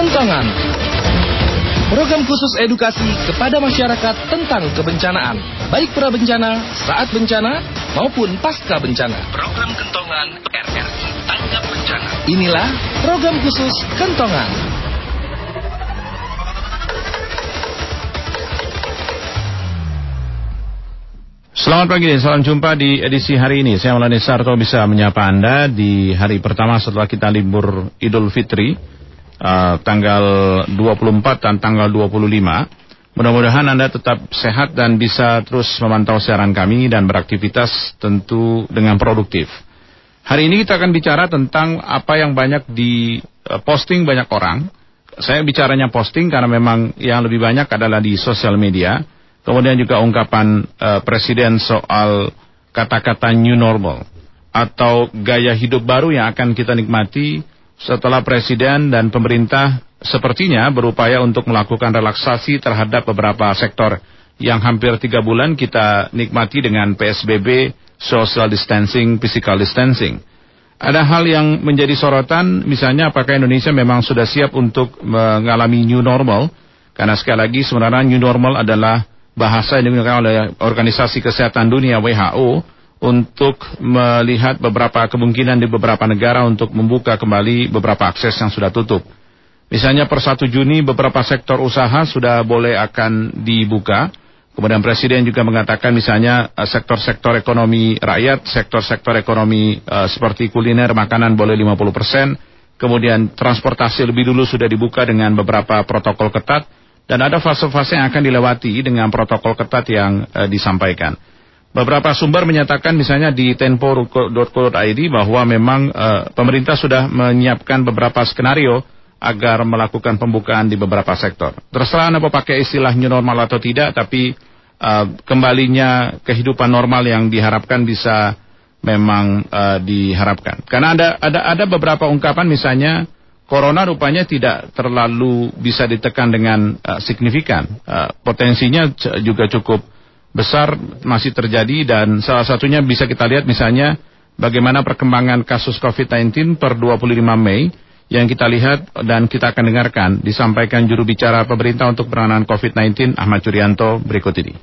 Kentongan. Program khusus edukasi kepada masyarakat tentang kebencanaan, baik pra bencana, saat bencana, maupun pasca bencana. Program Kentongan RRI Tanggap Bencana. Inilah program khusus Kentongan. Selamat pagi, salam jumpa di edisi hari ini. Saya Melani Sarto bisa menyapa Anda di hari pertama setelah kita libur Idul Fitri, uh, tanggal 24 dan tanggal 25. Mudah-mudahan Anda tetap sehat dan bisa terus memantau siaran kami dan beraktivitas tentu dengan produktif. Hari ini kita akan bicara tentang apa yang banyak di uh, posting banyak orang. Saya bicaranya posting karena memang yang lebih banyak adalah di sosial media Kemudian juga ungkapan uh, Presiden soal kata-kata new normal atau gaya hidup baru yang akan kita nikmati setelah Presiden dan pemerintah sepertinya berupaya untuk melakukan relaksasi terhadap beberapa sektor yang hampir tiga bulan kita nikmati dengan PSBB, social distancing, physical distancing. Ada hal yang menjadi sorotan, misalnya apakah Indonesia memang sudah siap untuk mengalami new normal? Karena sekali lagi sebenarnya new normal adalah bahasa yang digunakan oleh Organisasi Kesehatan Dunia WHO untuk melihat beberapa kemungkinan di beberapa negara untuk membuka kembali beberapa akses yang sudah tutup. Misalnya per 1 Juni beberapa sektor usaha sudah boleh akan dibuka. Kemudian Presiden juga mengatakan misalnya eh, sektor-sektor ekonomi rakyat, sektor-sektor ekonomi uh, seperti kuliner, makanan boleh 50%. Kemudian transportasi lebih dulu sudah dibuka dengan beberapa protokol ketat dan ada fase-fase yang akan dilewati dengan protokol ketat yang e, disampaikan. Beberapa sumber menyatakan misalnya di tempo.co.id bahwa memang e, pemerintah sudah menyiapkan beberapa skenario agar melakukan pembukaan di beberapa sektor. Terserah Anda pakai istilah new normal atau tidak, tapi e, kembalinya kehidupan normal yang diharapkan bisa memang uh, diharapkan. Karena ada ada ada beberapa ungkapan misalnya Corona rupanya tidak terlalu bisa ditekan dengan uh, signifikan. Uh, potensinya juga cukup besar masih terjadi dan salah satunya bisa kita lihat misalnya bagaimana perkembangan kasus COVID-19 per 25 Mei yang kita lihat dan kita akan dengarkan disampaikan juru bicara pemerintah untuk penanganan COVID-19 Ahmad Curianto berikut ini.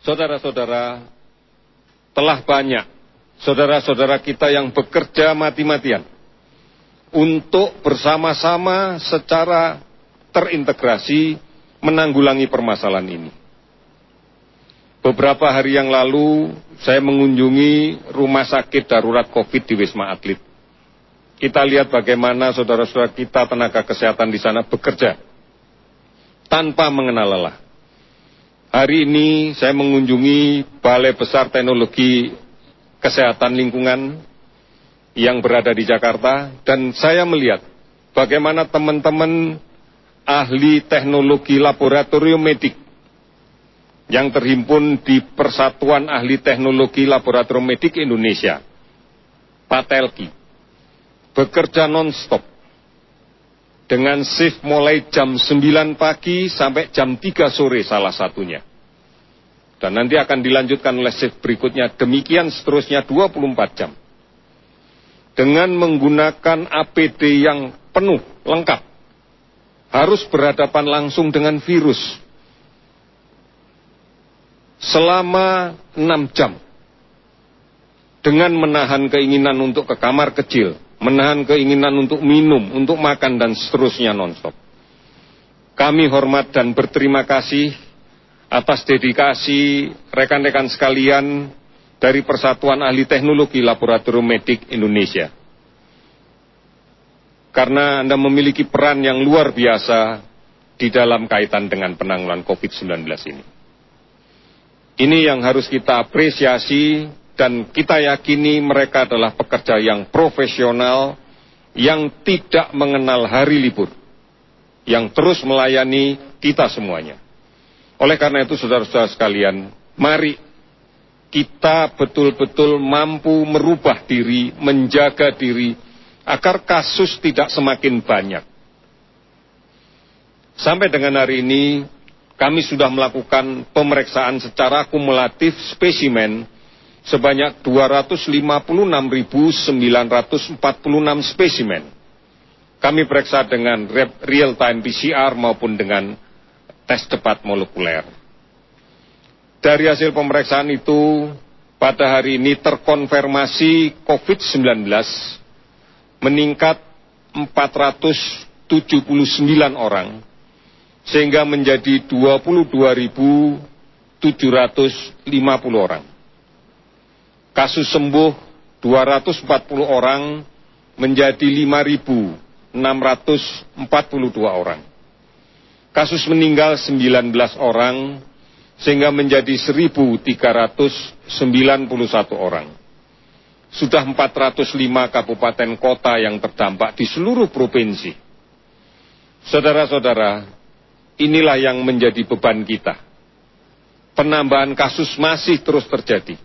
Saudara-saudara, telah banyak saudara-saudara kita yang bekerja mati-matian untuk bersama-sama secara terintegrasi menanggulangi permasalahan ini. Beberapa hari yang lalu saya mengunjungi rumah sakit darurat COVID di Wisma Atlet. Kita lihat bagaimana saudara-saudara kita tenaga kesehatan di sana bekerja tanpa mengenal lelah. Hari ini saya mengunjungi Balai Besar Teknologi Kesehatan Lingkungan yang berada di Jakarta dan saya melihat bagaimana teman-teman ahli teknologi laboratorium medik yang terhimpun di Persatuan Ahli Teknologi Laboratorium Medik Indonesia, Patelki, bekerja non-stop dengan shift mulai jam 9 pagi sampai jam 3 sore salah satunya. Dan nanti akan dilanjutkan oleh shift berikutnya, demikian seterusnya 24 jam dengan menggunakan APD yang penuh, lengkap, harus berhadapan langsung dengan virus selama enam jam dengan menahan keinginan untuk ke kamar kecil, menahan keinginan untuk minum, untuk makan, dan seterusnya nonstop. Kami hormat dan berterima kasih atas dedikasi rekan-rekan sekalian dari Persatuan Ahli Teknologi Laboratorium Medik Indonesia. Karena Anda memiliki peran yang luar biasa di dalam kaitan dengan penanggulangan COVID-19 ini. Ini yang harus kita apresiasi dan kita yakini mereka adalah pekerja yang profesional, yang tidak mengenal hari libur, yang terus melayani kita semuanya. Oleh karena itu, saudara-saudara sekalian, mari kita betul-betul mampu merubah diri, menjaga diri, agar kasus tidak semakin banyak. Sampai dengan hari ini, kami sudah melakukan pemeriksaan secara kumulatif spesimen sebanyak 256.946 spesimen. Kami periksa dengan real time PCR maupun dengan tes cepat molekuler. Dari hasil pemeriksaan itu, pada hari ini terkonfirmasi COVID-19 meningkat 479 orang, sehingga menjadi 22.750 orang. Kasus sembuh 240 orang menjadi 5.642 orang. Kasus meninggal 19 orang sehingga menjadi 1.391 orang. Sudah 405 kabupaten kota yang terdampak di seluruh provinsi. Saudara-saudara, inilah yang menjadi beban kita. Penambahan kasus masih terus terjadi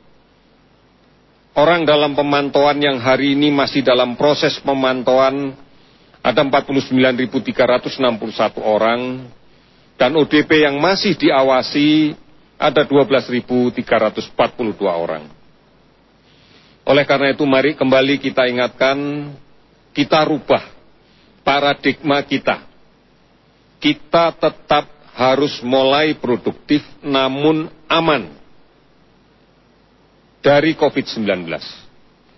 orang dalam pemantauan yang hari ini masih dalam proses pemantauan ada 49.361 orang dan ODP yang masih diawasi ada 12.342 orang. Oleh karena itu mari kembali kita ingatkan, kita rubah paradigma kita. Kita tetap harus mulai produktif namun aman dari COVID-19.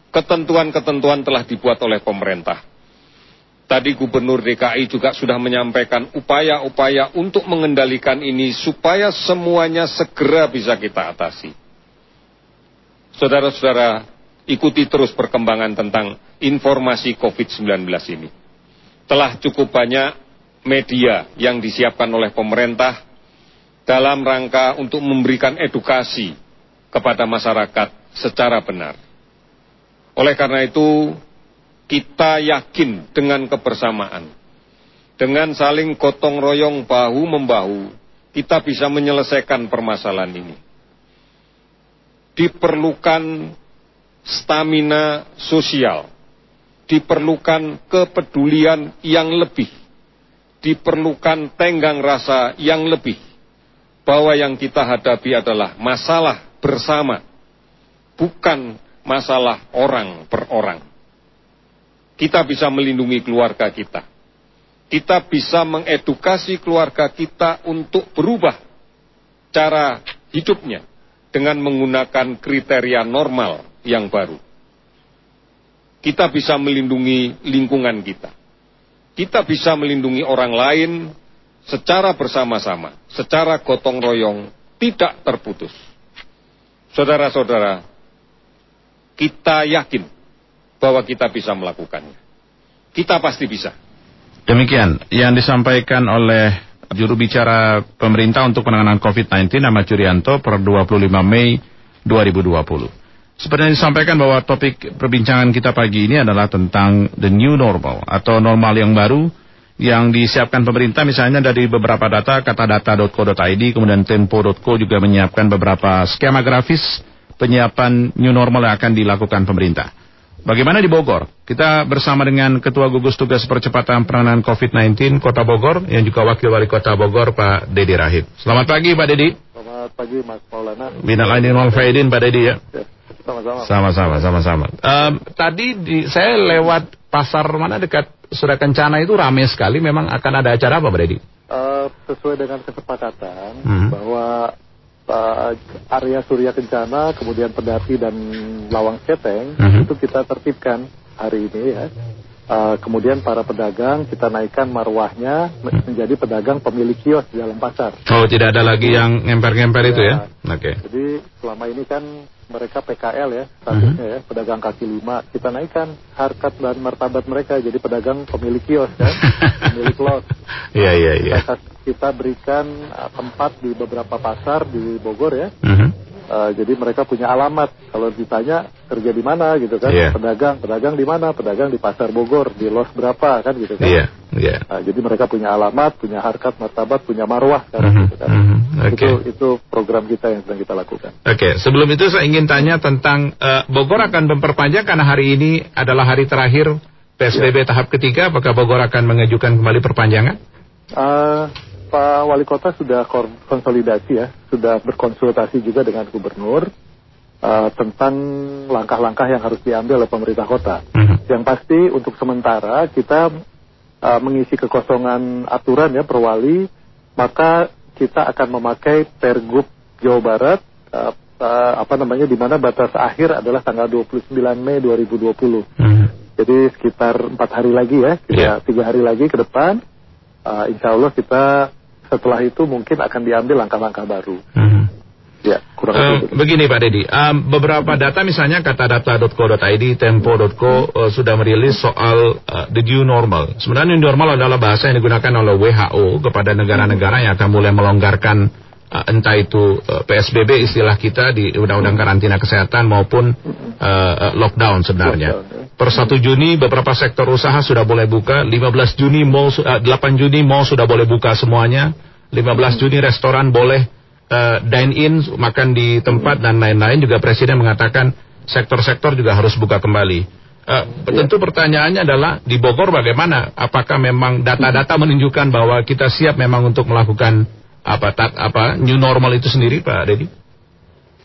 Ketentuan-ketentuan telah dibuat oleh pemerintah. Tadi Gubernur DKI juga sudah menyampaikan upaya-upaya untuk mengendalikan ini supaya semuanya segera bisa kita atasi. Saudara-saudara, ikuti terus perkembangan tentang informasi COVID-19 ini. Telah cukup banyak media yang disiapkan oleh pemerintah dalam rangka untuk memberikan edukasi kepada masyarakat secara benar. Oleh karena itu, kita yakin dengan kebersamaan, dengan saling gotong royong bahu-membahu, kita bisa menyelesaikan permasalahan ini. Diperlukan stamina sosial, diperlukan kepedulian yang lebih, diperlukan tenggang rasa yang lebih, bahwa yang kita hadapi adalah masalah bersama, bukan masalah orang per orang. Kita bisa melindungi keluarga kita. Kita bisa mengedukasi keluarga kita untuk berubah cara hidupnya dengan menggunakan kriteria normal yang baru. Kita bisa melindungi lingkungan kita. Kita bisa melindungi orang lain secara bersama-sama, secara gotong royong, tidak terputus. Saudara-saudara, kita yakin bahwa kita bisa melakukannya. Kita pasti bisa. Demikian yang disampaikan oleh juru bicara pemerintah untuk penanganan COVID-19 nama Curianto per 25 Mei 2020. Seperti yang disampaikan bahwa topik perbincangan kita pagi ini adalah tentang the new normal atau normal yang baru yang disiapkan pemerintah misalnya dari beberapa data katadata.co.id kemudian tempo.co juga menyiapkan beberapa skema grafis penyiapan new normal yang akan dilakukan pemerintah. Bagaimana di Bogor? Kita bersama dengan Ketua Gugus Tugas Percepatan Penanganan COVID-19 Kota Bogor yang juga Wakil Wali Kota Bogor Pak Dedi Rahid. Selamat pagi Pak Dedi. Selamat pagi Mas Maulana. Minal Aidin wal Faidin Pak Dedi ya. ya. Sama-sama. Sama-sama, sama-sama. Um, tadi di, saya lewat pasar mana dekat Surya Kencana itu ramai sekali. Memang akan ada acara apa Pak Dedi? Uh, sesuai dengan kesepakatan hmm. bahwa uh, area Surya Kencana, kemudian Pedati dan Lawang Keteng mhm. -huh. itu kita tertibkan hari ini ya. Uh, kemudian para pedagang kita naikkan marwahnya menjadi pedagang pemilik kios di dalam pasar. Oh, tidak ada lagi yang ngemper-ngemper ya, itu ya? Oke. Okay. Jadi selama ini kan mereka PKL ya, statusnya uh -huh. ya, pedagang kaki lima. Kita naikkan harkat dan martabat mereka jadi pedagang pemilik kios kan, pemilik lot. Iya, iya, iya. Kita berikan uh, tempat di beberapa pasar di Bogor ya. Uh -huh Uh, jadi mereka punya alamat. Kalau ditanya kerja di mana gitu kan, yeah. pedagang, pedagang di mana? Pedagang di pasar Bogor, di los berapa kan gitu kan? Yeah. Yeah. Uh, jadi mereka punya alamat, punya harkat, martabat, punya marwah kan? Mm -hmm. gitu kan? Mm -hmm. okay. Itu itu program kita yang sedang kita lakukan. Oke, okay. sebelum itu saya ingin tanya tentang uh, Bogor akan memperpanjang karena hari ini adalah hari terakhir PSBB yeah. tahap ketiga. Apakah Bogor akan mengajukan kembali perpanjangan? Uh, Pak Wali Kota sudah konsolidasi ya, sudah berkonsultasi juga dengan Gubernur uh, tentang langkah-langkah yang harus diambil oleh pemerintah kota. -huh. Yang pasti untuk sementara kita uh, mengisi kekosongan aturan ya perwali, maka kita akan memakai Pergub Jawa Barat uh, uh, apa namanya di mana batas akhir adalah tanggal 29 Mei 2020. Hmm. Jadi sekitar empat hari lagi ya, yeah. tiga hari lagi ke depan, uh, insya Allah kita setelah itu mungkin akan diambil langkah-langkah baru. Hmm. Ya, kurang uh, begini Pak Dedi, um, beberapa data misalnya kata data.co.id, tempo.co uh, sudah merilis soal uh, the new normal. Sebenarnya new normal adalah bahasa yang digunakan oleh WHO kepada negara-negara yang akan mulai melonggarkan entah itu uh, PSBB istilah kita di Undang-Undang Karantina Kesehatan maupun uh, lockdown sebenarnya. Ya. Per 1 Juni beberapa sektor usaha sudah boleh buka, 15 Juni mall, uh, 8 Juni mall sudah boleh buka semuanya, 15 Juni restoran boleh uh, dine in, makan di tempat dan lain-lain juga presiden mengatakan sektor-sektor juga harus buka kembali. Uh, tentu pertanyaannya adalah di Bogor bagaimana? Apakah memang data-data menunjukkan bahwa kita siap memang untuk melakukan apa tat, apa new normal itu sendiri, Pak Dedi?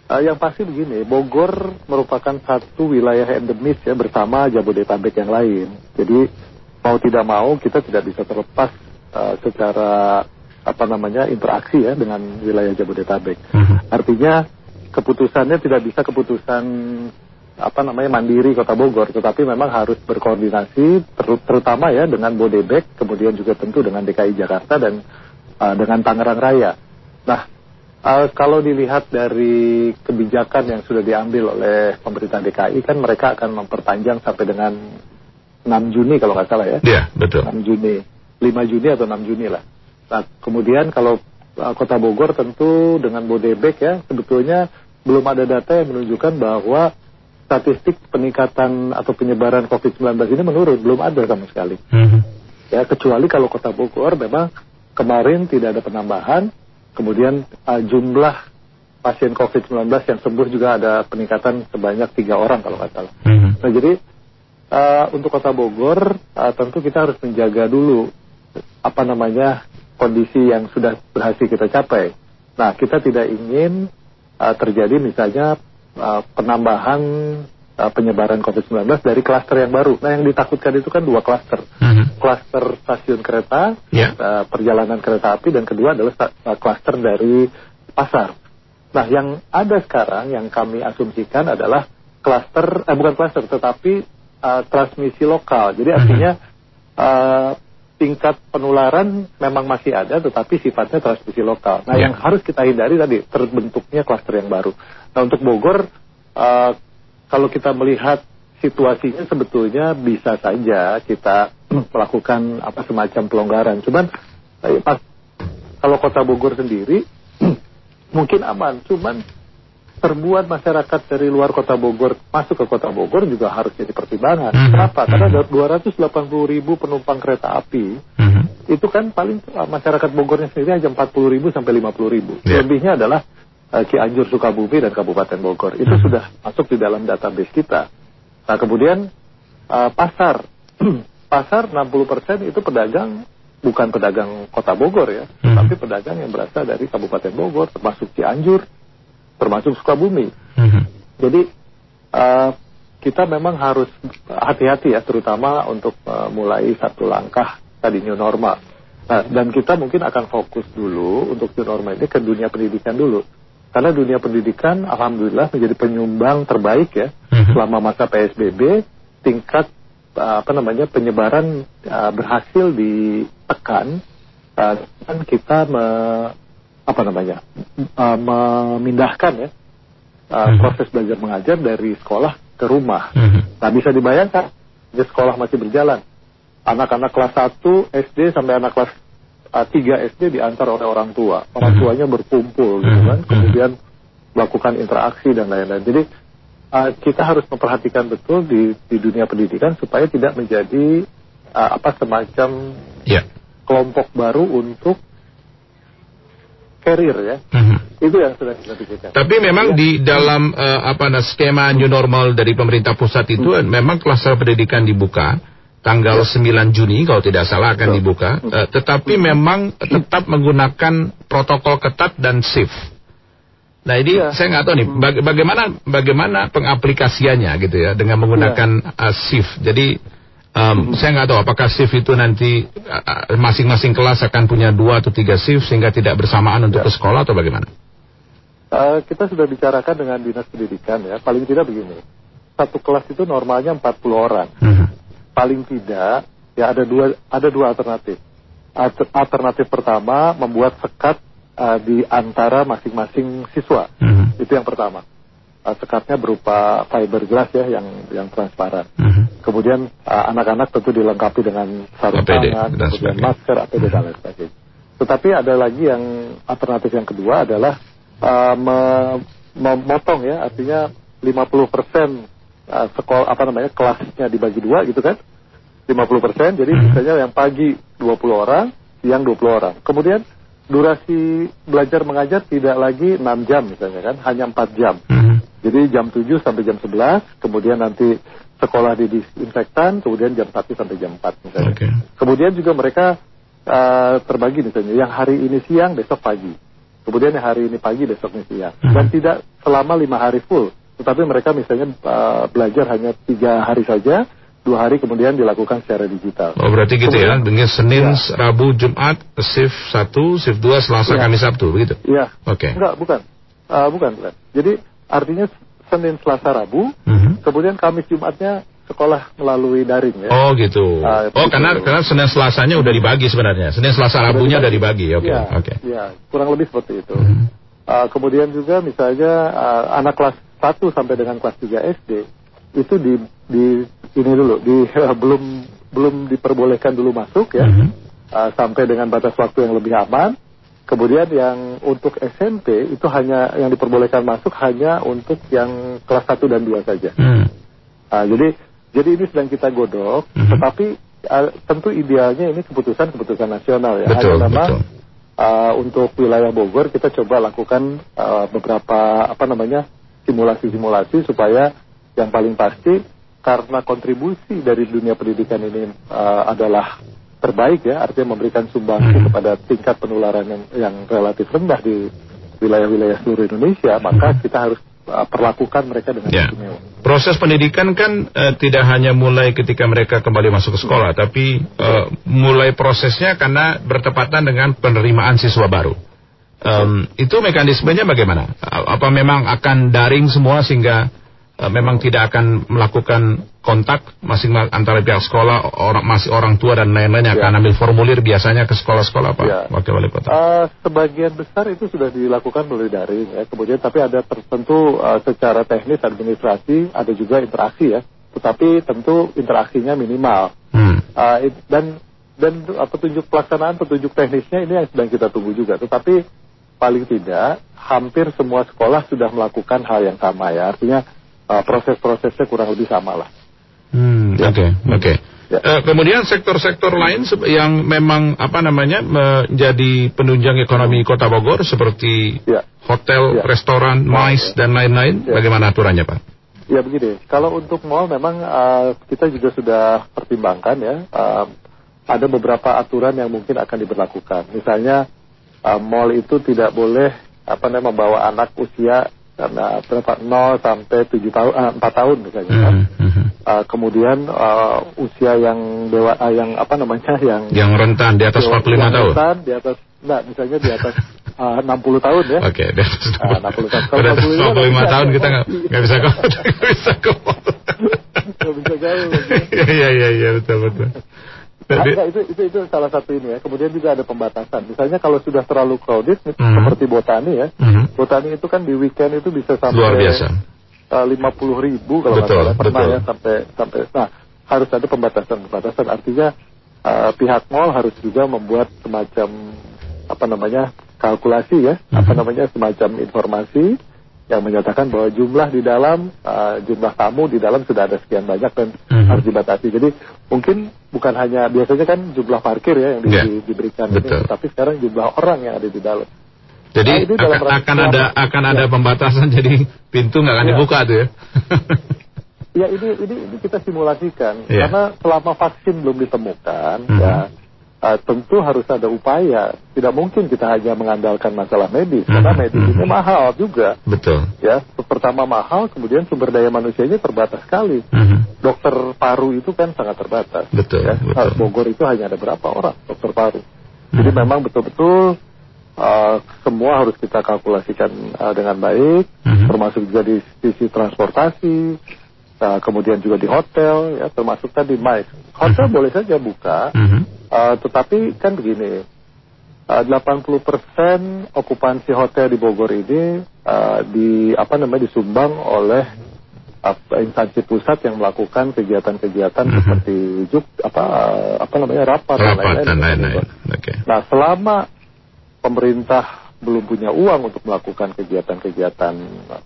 Uh, yang pasti begini, Bogor merupakan satu wilayah endemis ya bersama Jabodetabek yang lain. Jadi mau tidak mau kita tidak bisa terlepas uh, secara apa namanya interaksi ya dengan wilayah Jabodetabek. Uh-huh. Artinya keputusannya tidak bisa keputusan apa namanya mandiri Kota Bogor, tetapi memang harus berkoordinasi ter terutama ya dengan Bodebek, kemudian juga tentu dengan DKI Jakarta dan uh, dengan Tangerang Raya. Nah, uh, kalau dilihat dari kebijakan yang sudah diambil oleh pemerintah DKI kan mereka akan memperpanjang sampai dengan 6 Juni kalau nggak salah ya. Iya, betul. 6 Juni, 5 Juni atau 6 Juni lah. Nah, kemudian kalau uh, Kota Bogor tentu dengan Bodebek ya, sebetulnya belum ada data yang menunjukkan bahwa statistik peningkatan atau penyebaran COVID-19 ini menurun, belum ada sama sekali. Mm -hmm. Ya, kecuali kalau Kota Bogor memang kemarin tidak ada penambahan, kemudian uh, jumlah pasien COVID-19 yang sembuh juga ada peningkatan sebanyak tiga orang kalau nggak salah. Mm -hmm. Nah, jadi uh, untuk Kota Bogor uh, tentu kita harus menjaga dulu apa namanya kondisi yang sudah berhasil kita capai. Nah, kita tidak ingin uh, terjadi misalnya uh, penambahan uh, penyebaran COVID-19 dari klaster yang baru. Nah, yang ditakutkan itu kan dua klaster. Uh-huh. Klaster stasiun kereta, yeah. uh, perjalanan kereta api, dan kedua adalah uh, klaster dari pasar. Nah, yang ada sekarang yang kami asumsikan adalah klaster, eh, bukan klaster, tetapi uh, transmisi lokal. Jadi artinya uh, tingkat penularan memang masih ada, tetapi sifatnya transmisi lokal. Nah, ya. yang harus kita hindari tadi terbentuknya klaster yang baru. Nah, untuk Bogor, uh, kalau kita melihat situasinya sebetulnya bisa saja kita melakukan apa semacam pelonggaran. Cuman eh, pas kalau kota Bogor sendiri mungkin aman, cuman terbuat masyarakat dari luar kota Bogor masuk ke kota Bogor juga harus jadi pertimbangan. Mm -hmm. Kenapa? Karena ada 280 ribu penumpang kereta api. Mm -hmm. Itu kan paling uh, masyarakat Bogornya sendiri hanya 40 ribu sampai 50 ribu. Yeah. Lebihnya adalah Cianjur, Sukabumi, dan Kabupaten Bogor. Itu mm -hmm. sudah masuk di dalam database kita. Nah kemudian uh, pasar. pasar 60% itu pedagang bukan pedagang kota Bogor ya, mm -hmm. tapi pedagang yang berasal dari Kabupaten Bogor, termasuk Cianjur, termasuk Sukabumi. Mm-hmm. Jadi uh, kita memang harus hati-hati ya, terutama untuk uh, mulai satu langkah tadi new normal. Nah, dan kita mungkin akan fokus dulu untuk new normal ini ke dunia pendidikan dulu. Karena dunia pendidikan, alhamdulillah menjadi penyumbang terbaik ya mm-hmm. selama masa PSBB, tingkat uh, apa namanya penyebaran uh, berhasil ditekan. Uh, dan kita me, apa namanya uh, memindahkan ya uh, proses belajar mengajar dari sekolah ke rumah. Uh-huh. Nah bisa dibayangkan di sekolah masih berjalan. Anak-anak kelas 1 SD sampai anak kelas 3 SD diantar oleh orang tua. Orang uh-huh. tuanya berkumpul gitu kan, kemudian melakukan interaksi dan lain-lain. Jadi uh, kita harus memperhatikan betul di, di dunia pendidikan supaya tidak menjadi uh, apa semacam yeah. kelompok baru untuk carrier ya. Mm-hmm. Itu yang sudah kita pikirkan. Tapi memang ya. di dalam uh, apa nah, skema new normal dari pemerintah pusat itu mm-hmm. memang klaster pendidikan dibuka tanggal ya. 9 Juni kalau tidak salah akan Betul. dibuka. Uh, tetapi mm-hmm. memang tetap menggunakan protokol ketat dan shift. Nah ini ya. saya nggak tahu nih baga bagaimana bagaimana pengaplikasiannya gitu ya dengan menggunakan ya. uh, shift. Jadi Um, saya nggak tahu apakah shift itu nanti masing-masing uh, kelas akan punya dua atau tiga shift sehingga tidak bersamaan untuk ya. ke sekolah atau bagaimana? Uh, kita sudah bicarakan dengan dinas pendidikan ya. Paling tidak begini, satu kelas itu normalnya 40 orang. -huh. Paling tidak ya ada dua ada dua alternatif. Alternatif pertama membuat sekat uh, di antara masing-masing siswa. Mhm. -huh. Itu yang pertama uh, sekatnya berupa fiberglass ya yang yang transparan. Uh -huh. Kemudian uh, anak-anak tentu dilengkapi dengan sarung tangan, kemudian masker, APD uh -huh. dan lain sebagainya. Tetapi ada lagi yang alternatif yang kedua adalah uh, memotong ya, artinya 50 persen uh, sekolah apa namanya kelasnya dibagi dua gitu kan, 50 persen. Jadi -huh. misalnya yang pagi 20 orang, siang 20 orang. Kemudian durasi belajar mengajar tidak lagi 6 jam misalnya kan, hanya 4 jam. -huh. Jadi jam 7 sampai jam 11, kemudian nanti sekolah di disinfektan, kemudian jam 1 sampai jam 4 misalnya. Okay. Kemudian juga mereka uh, terbagi misalnya, yang hari ini siang, besok pagi. Kemudian yang hari ini pagi, besok ini siang. Hmm. Dan tidak selama lima hari full. Tetapi mereka misalnya uh, belajar hanya tiga hari saja, dua hari kemudian dilakukan secara digital. Oh berarti gitu ya, kemudian, ya, dengan Senin, ya. Rabu, Jumat, shift 1, shift 2, Selasa, ya. Kamis, Sabtu, begitu? Iya. Oke. Okay. Enggak, bukan. Uh, bukan, bukan. Jadi Artinya Senin, Selasa, Rabu, mm-hmm. kemudian Kamis, Jumatnya sekolah melalui daring ya. Oh gitu. Uh, oh karena karena Senin Selasanya udah dibagi sebenarnya. Senin Selasa Rabunya udah dibagi. Oke. Okay. Ya, Oke. Okay. Ya, kurang lebih seperti itu. Mm-hmm. Uh, kemudian juga misalnya uh, anak kelas 1 sampai dengan kelas 3 SD itu di di ini dulu di uh, belum belum diperbolehkan dulu masuk ya. Mm-hmm. Uh, sampai dengan batas waktu yang lebih aman. Kemudian yang untuk SMP itu hanya yang diperbolehkan masuk hanya untuk yang kelas 1 dan 2 saja. Hmm. Uh, jadi jadi ini sedang kita godok, hmm. tetapi uh, tentu idealnya ini keputusan-keputusan nasional ya. Betul, hanya memang Uh, untuk wilayah Bogor kita coba lakukan uh, beberapa apa namanya simulasi-simulasi supaya yang paling pasti karena kontribusi dari dunia pendidikan ini uh, adalah terbaik ya, artinya memberikan sumbangsi hmm. kepada tingkat penularan yang, yang relatif rendah di wilayah-wilayah seluruh Indonesia, maka hmm. kita harus uh, perlakukan mereka dengan ya. istimewa. Proses pendidikan kan uh, tidak hanya mulai ketika mereka kembali masuk ke sekolah, hmm. tapi uh, mulai prosesnya karena bertepatan dengan penerimaan siswa baru. Um, itu mekanismenya bagaimana? Apa memang akan daring semua sehingga uh, memang tidak akan melakukan kontak masing antara pihak sekolah, orang masih orang tua dan lain-lain yang ya. akan ambil formulir biasanya ke sekolah-sekolah Pak ya. Wakil Wali Kota? Uh, sebagian besar itu sudah dilakukan melalui daring ya. Kemudian tapi ada tertentu uh, secara teknis administrasi ada juga interaksi ya. Tetapi tentu interaksinya minimal. Hmm. Uh, dan dan petunjuk pelaksanaan, petunjuk teknisnya ini yang sedang kita tunggu juga. Tetapi paling tidak hampir semua sekolah sudah melakukan hal yang sama ya. Artinya uh, proses-prosesnya kurang lebih sama lah. Hmm, ya. Oke, oke. Okay. Ya. Uh, kemudian sektor-sektor lain yang memang apa namanya menjadi penunjang ekonomi Kota Bogor seperti ya. hotel, ya. restoran, mais ya. dan lain-lain, ya. bagaimana aturannya Pak? Ya begini, kalau untuk mall memang uh, kita juga sudah pertimbangkan ya, uh, ada beberapa aturan yang mungkin akan diberlakukan. Misalnya uh, mall itu tidak boleh apa namanya membawa anak usia karena berapa 0 sampai 7 tahun uh, 4 tahun misalnya mm -hmm. kan. Uh, kemudian uh, usia yang dewa uh, yang apa namanya yang yang rentan di atas 45 yang tahun. Rentan di atas enggak misalnya di atas uh, 60 tahun ya. Oke, okay, di atas 60, uh, 60 tahun. Kalau 45, 45 tahun kita enggak enggak bisa kok enggak bisa kok. Enggak bisa jauh. Iya iya iya betul betul. Nah, itu, itu itu salah satu ini ya. Kemudian juga ada pembatasan. Misalnya kalau sudah terlalu crowded, mm -hmm. seperti botani ya. Mm -hmm. Botani itu kan di weekend itu bisa sampai luar biasa. Eh, lima puluh ribu kalau betul, salah pernah betul. ya sampai sampai. Nah harus ada pembatasan pembatasan. Artinya uh, pihak mall harus juga membuat semacam apa namanya kalkulasi ya, mm -hmm. apa namanya semacam informasi yang menyatakan bahwa jumlah di dalam uh, jumlah tamu di dalam sudah ada sekian banyak dan mm-hmm. harus dibatasi. Jadi mungkin bukan hanya biasanya kan jumlah parkir ya yang yeah. di, diberikan Betul. ini, tapi sekarang jumlah orang yang ada di dalam. Jadi nah, akan, akan ada akan ya. ada pembatasan jadi pintu nggak akan ya. dibuka tuh ya. ya ini ini ini kita simulasikan yeah. karena selama vaksin belum ditemukan mm-hmm. ya uh, tentu harus ada upaya. Tidak mungkin kita hanya mengandalkan masalah medis, karena mhm, medis itu mhm. mahal juga. Betul. Ya, pertama mahal, kemudian sumber daya manusianya terbatas sekali. Mm-hmm. dokter paru itu kan sangat terbatas. Betul. Ya. betul. Bogor itu hanya ada berapa orang dokter paru. Jadi hmm. memang betul-betul uh, semua harus kita kalkulasikan uh, dengan baik, hmm. termasuk juga di sisi transportasi, uh, kemudian juga di hotel, ya termasuk tadi MICE. Hotel hmm. boleh saja buka, uh, tetapi kan begini, uh, 80% okupansi hotel di Bogor ini uh, di apa namanya disumbang oleh instansi pusat yang melakukan kegiatan-kegiatan mm-hmm. seperti juk apa apa namanya rapat, rapat dan lain-lain. Okay. Nah selama pemerintah belum punya uang untuk melakukan kegiatan-kegiatan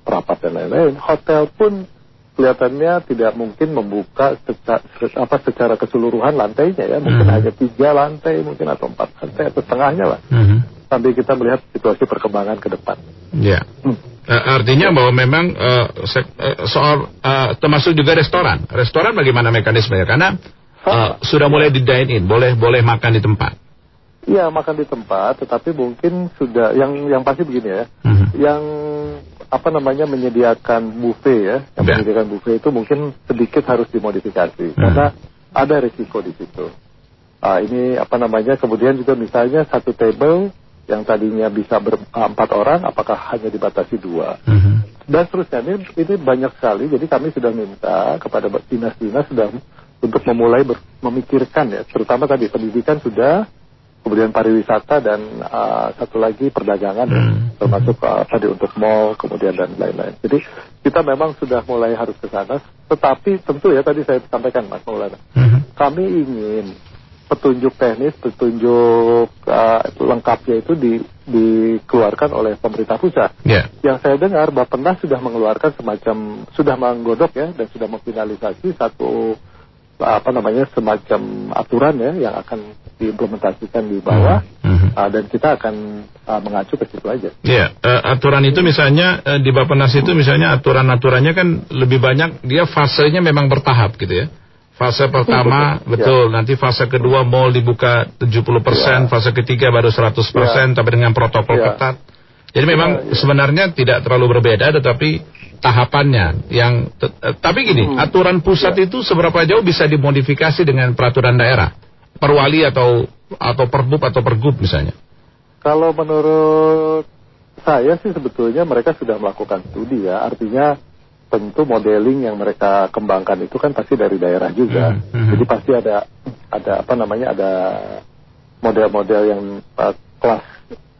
rapat dan lain-lain, hotel pun kelihatannya tidak mungkin membuka secara, apa secara keseluruhan lantainya ya, mungkin mm-hmm. hanya tiga lantai mungkin atau empat lantai atau setengahnya lah. Mm-hmm. Sambil kita melihat situasi perkembangan ke depan. Ya. Yeah. Hmm. Uh, artinya bahwa memang uh, soal uh, termasuk juga restoran. Restoran bagaimana mekanismenya? Karena uh, sudah mulai di dine in, boleh boleh makan di tempat. Iya makan di tempat, tetapi mungkin sudah yang yang pasti begini ya, mm-hmm. Yang apa namanya menyediakan buffet ya, yang yeah. menyediakan buffet itu mungkin sedikit harus dimodifikasi mm-hmm. karena ada risiko di situ. Uh, ini apa namanya kemudian juga misalnya satu table yang tadinya bisa berempat orang, apakah hanya dibatasi dua? Mm-hmm. Dan seterusnya ini, ini banyak sekali. Jadi kami sudah minta kepada dinas-dinas sudah untuk memulai ber, memikirkan ya, terutama tadi pendidikan sudah, kemudian pariwisata dan uh, satu lagi perdagangan, mm-hmm. ya, termasuk uh, tadi untuk mall, kemudian dan lain-lain. Jadi kita memang sudah mulai harus ke sana, tetapi tentu ya tadi saya sampaikan Mas Maulana, mm-hmm. kami ingin petunjuk teknis, petunjuk uh, lengkapnya itu di, dikeluarkan oleh pemerintah pusat. Yeah. Yang saya dengar Bapenas sudah mengeluarkan semacam sudah menggodok ya dan sudah memfinalisasi satu apa namanya semacam aturan ya yang akan diimplementasikan di bawah mm -hmm. uh, dan kita akan uh, mengacu ke situ aja. Iya, yeah. uh, aturan itu misalnya uh, di Bapenas itu misalnya aturan-aturannya kan lebih banyak dia fasenya memang bertahap gitu ya. Fase pertama betul, betul. Ya. nanti fase kedua mall dibuka 70%, ya. fase ketiga baru 100% ya. tapi dengan protokol ya. ketat. Jadi memang ya, ya. sebenarnya tidak terlalu berbeda tetapi tahapannya yang eh, tapi gini, hmm. aturan pusat ya. itu seberapa jauh bisa dimodifikasi dengan peraturan daerah? Perwali atau atau perbub atau pergub misalnya. Kalau menurut saya sih sebetulnya mereka sudah melakukan studi ya, artinya tentu modeling yang mereka kembangkan itu kan pasti dari daerah juga. Mm -hmm. Jadi pasti ada ada apa namanya ada model-model yang uh, kelas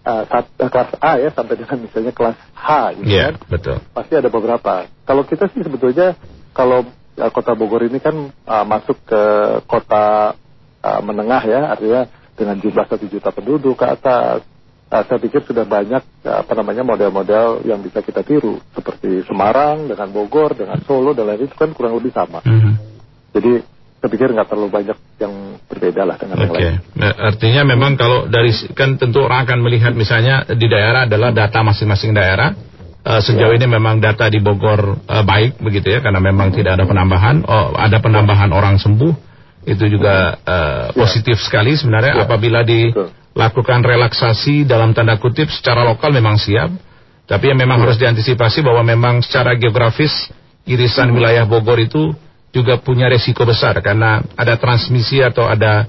uh, sat, uh, kelas A ya sampai dengan misalnya kelas H gitu yeah, kan. betul. Pasti ada beberapa. Kalau kita sih sebetulnya kalau uh, kota Bogor ini kan uh, masuk ke kota uh, menengah ya, artinya dengan jumlah satu juta penduduk ke atas uh, saya pikir sudah banyak uh, apa namanya model-model yang bisa kita tiru seperti Semarang dengan Bogor dengan Solo dan lain itu kan kurang lebih sama. Mm -hmm. Jadi pikir nggak terlalu banyak yang berbeda lah dengan okay. yang lain. Nah, artinya memang kalau dari kan tentu orang akan melihat misalnya di daerah adalah data masing-masing daerah. Uh, sejauh ya. ini memang data di Bogor uh, baik begitu ya karena memang tidak ada penambahan. Oh, ada penambahan orang sembuh itu juga uh, positif sekali sebenarnya ya. apabila di Betul lakukan relaksasi dalam tanda kutip secara lokal memang siap, tapi yang memang harus diantisipasi bahwa memang secara geografis irisan wilayah Bogor itu juga punya resiko besar karena ada transmisi atau ada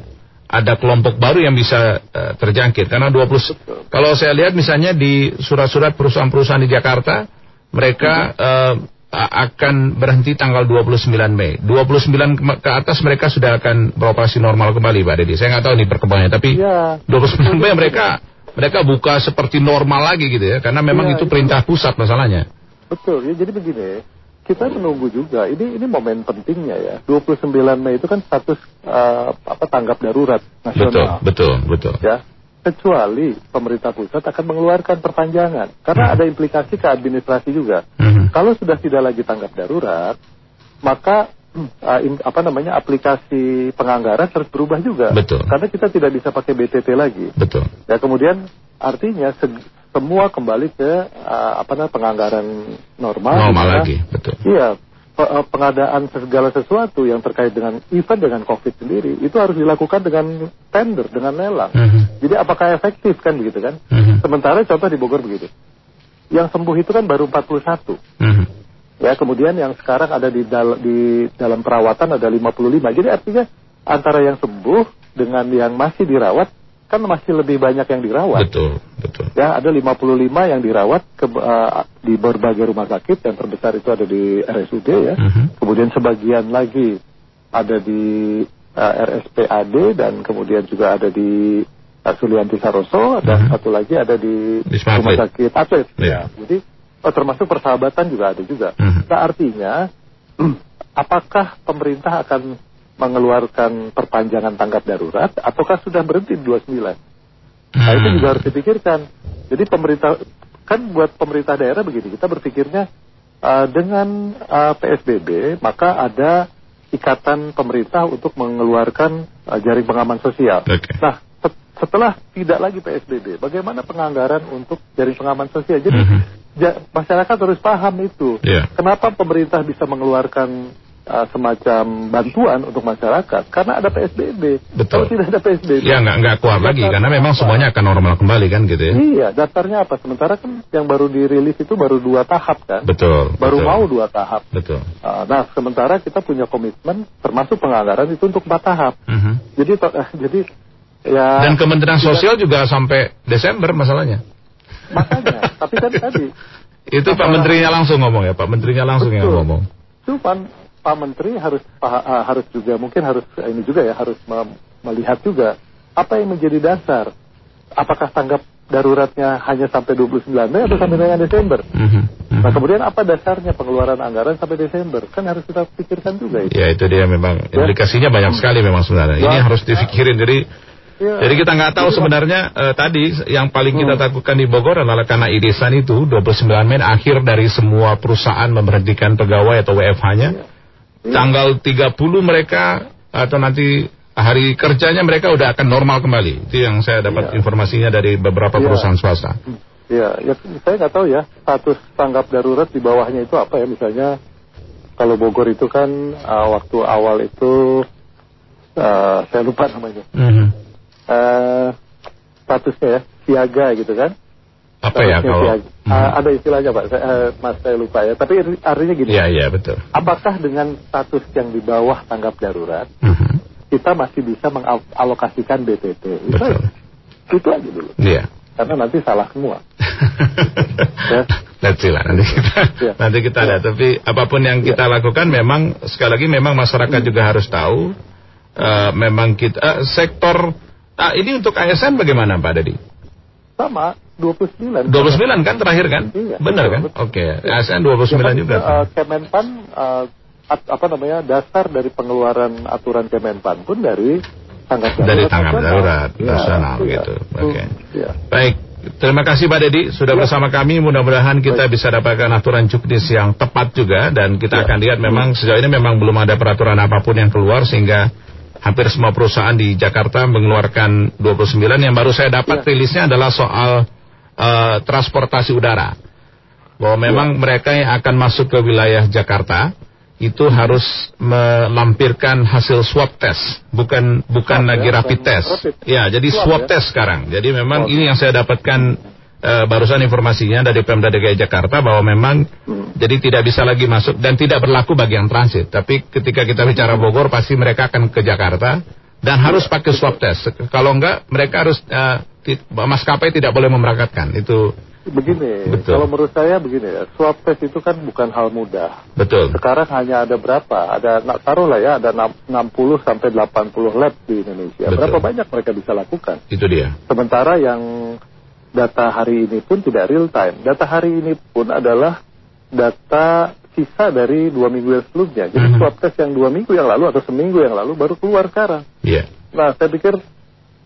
ada kelompok baru yang bisa uh, terjangkit karena 20 kalau saya lihat misalnya di surat-surat perusahaan-perusahaan di Jakarta mereka uh, akan berhenti tanggal 29 Mei. 29 ke atas mereka sudah akan beroperasi normal kembali, Pak Deddy. Saya nggak tahu nih perkembangannya, tapi ya. 29 Mei mereka mereka buka seperti normal lagi gitu ya, karena memang ya, itu perintah pusat masalahnya. Betul, ya jadi begini, kita menunggu juga. Ini ini momen pentingnya ya. 29 Mei itu kan status uh, apa tanggap darurat nasional. Betul, betul, betul. Ya, kecuali pemerintah pusat akan mengeluarkan perpanjangan karena hmm. ada implikasi ke administrasi juga. Hmm. Kalau sudah tidak lagi tanggap darurat, maka uh, in, apa namanya aplikasi penganggaran harus berubah juga. Betul. Karena kita tidak bisa pakai BTT lagi. Betul. Ya kemudian artinya se semua kembali ke uh, apa namanya penganggaran normal. Normal lagi, betul. Iya, Eh, pengadaan segala sesuatu yang terkait dengan event dengan COVID sendiri itu harus dilakukan dengan tender, dengan lelang. Mm -hmm. Jadi apakah efektif kan begitu kan? Mm -hmm. Sementara contoh di Bogor begitu. Yang sembuh itu kan baru 41. Mm -hmm. Ya, kemudian yang sekarang ada di, dal di dalam perawatan ada 55. Jadi artinya antara yang sembuh dengan yang masih dirawat kan masih lebih banyak yang dirawat. Betul, betul. Ya, ada 55 yang dirawat ke, uh, di berbagai rumah sakit, yang terbesar itu ada di RSUD ya. Uh mhm. -huh. Kemudian sebagian lagi ada di uh, RSPAD dan kemudian juga ada di uh, Sulianti Saroso dan uh mhm. -huh. satu lagi ada di, di rumah sakit Atlet. Yeah. Ya. Jadi oh, termasuk persahabatan juga ada juga. Uh mhm. -huh. Nah, artinya apakah pemerintah akan mengeluarkan perpanjangan tanggap darurat ataukah sudah berhenti di 29? Hmm. Nah itu hmm. juga harus dipikirkan. Jadi pemerintah kan buat pemerintah daerah begini, kita berpikirnya uh, dengan uh, PSBB maka ada ikatan pemerintah untuk mengeluarkan uh, jaring pengaman sosial. Okay. Nah setelah tidak lagi PSBB, bagaimana penganggaran untuk jaring pengaman sosial? Jadi mm -hmm. ja, masyarakat harus paham itu. Yeah. Kenapa pemerintah bisa mengeluarkan uh, semacam bantuan untuk masyarakat karena ada PSBB. Betul. Kalau tidak ada PSBB, ya nggak nggak kuat lagi karena memang apa? semuanya akan normal kembali kan gitu ya. Iya, dasarnya apa? Sementara kan yang baru dirilis itu baru dua tahap kan. Betul. Baru betul. mau dua tahap. Betul. Uh, nah, sementara kita punya komitmen termasuk penganggaran itu untuk empat tahap. Uh mhm. -huh. Jadi uh, jadi ya. Dan Kementerian Sosial juga sampai Desember masalahnya. Makanya, tapi kan tadi. Itu Pak Menterinya langsung ngomong ya, Pak Menterinya langsung Betul. yang ngomong. Cuman Pak Menteri harus uh, harus juga mungkin harus ini juga ya harus melihat juga apa yang menjadi dasar. Apakah tanggap daruratnya hanya sampai 29 Mei atau sampai dengan Desember? Mm -hmm. Nah kemudian apa dasarnya pengeluaran anggaran sampai Desember? Kan harus kita pikirkan juga itu. Ya itu dia memang ya. implikasinya banyak sekali memang sebenarnya. Ya. Ini harus dipikirin jadi Ya. Jadi kita nggak tahu sebenarnya uh, tadi yang paling kita hmm. takutkan di Bogor adalah karena irisan itu 29 Mei akhir dari semua perusahaan memberhentikan pegawai atau WFH-nya. Ya. Iya. Tanggal 30 mereka atau nanti hari kerjanya mereka udah akan normal kembali. Itu yang saya dapat ya. informasinya dari beberapa ya. perusahaan swasta. Ya, ya saya nggak tahu ya status tanggap darurat di bawahnya itu apa ya misalnya kalau Bogor itu kan uh, waktu awal itu uh, saya lupa namanya mm -hmm. uh, statusnya ya siaga gitu kan apa ya kalau uh, ada istilahnya pak. Saya, uh, mas saya lupa ya. Tapi artinya gini. Ya ya betul. Apakah dengan status yang di bawah tanggap darurat uh -huh. kita masih bisa mengalokasikan BPT betul itu, itu aja dulu. Iya. Karena nanti salah semua. Ya. Nanti lah nanti kita ya. nanti kita lihat. Tapi apa pun yang kita ya. lakukan memang sekali lagi memang masyarakat hmm. juga harus tahu uh, memang kita uh, sektor uh, ini untuk ASN bagaimana Pak Dedi? Sama 29. 29 kan terakhir kan? Iya. Benar kan? Oke, okay. ASN 29 ya, juga. Uh, Kemenpan uh, apa namanya? dasar dari pengeluaran aturan Kemenpan pun dari tanggap darurat. Dari tanggap darurat ya, nasional ya, gitu. Oke. Okay. Ya. Baik. Terima kasih Pak Dedi sudah ya. bersama kami. Mudah-mudahan kita Baik. bisa dapatkan aturan juknis yang tepat juga dan kita ya. akan lihat memang sejauh ini memang belum ada peraturan apa pun yang keluar sehingga hampir semua perusahaan di Jakarta mengeluarkan 29 yang baru saya dapat ya. rilisnya adalah soal uh, transportasi udara. Bahwa memang ya. mereka yang akan masuk ke wilayah Jakarta itu harus melampirkan hasil swab test, bukan bukan swab, lagi ya, rapid test. Rapid. Ya, jadi swab, swab ya? test sekarang. Jadi memang swab. ini yang saya dapatkan uh, barusan informasinya dari Pemda DKI Jakarta bahwa memang hmm. jadi tidak bisa lagi masuk dan tidak berlaku bagi yang transit. Tapi ketika kita bicara Bogor pasti mereka akan ke Jakarta dan harus pakai swab test. Kalau enggak mereka harus uh, maskapai tidak boleh memberangkatkan. Itu begini. Betul. Kalau menurut saya begini ya, swab test itu kan bukan hal mudah. Betul. Sekarang hanya ada berapa? Ada taruh lah ya, ada 60 sampai 80 lab di Indonesia. Betul. Berapa banyak mereka bisa lakukan? Itu dia. Sementara yang data hari ini pun tidak real time. Data hari ini pun adalah data sisa dari dua minggu yang sebelumnya. Jadi mm -hmm. swab test yang dua minggu yang lalu atau seminggu yang lalu baru keluar sekarang. Iya. Yeah. Nah, saya pikir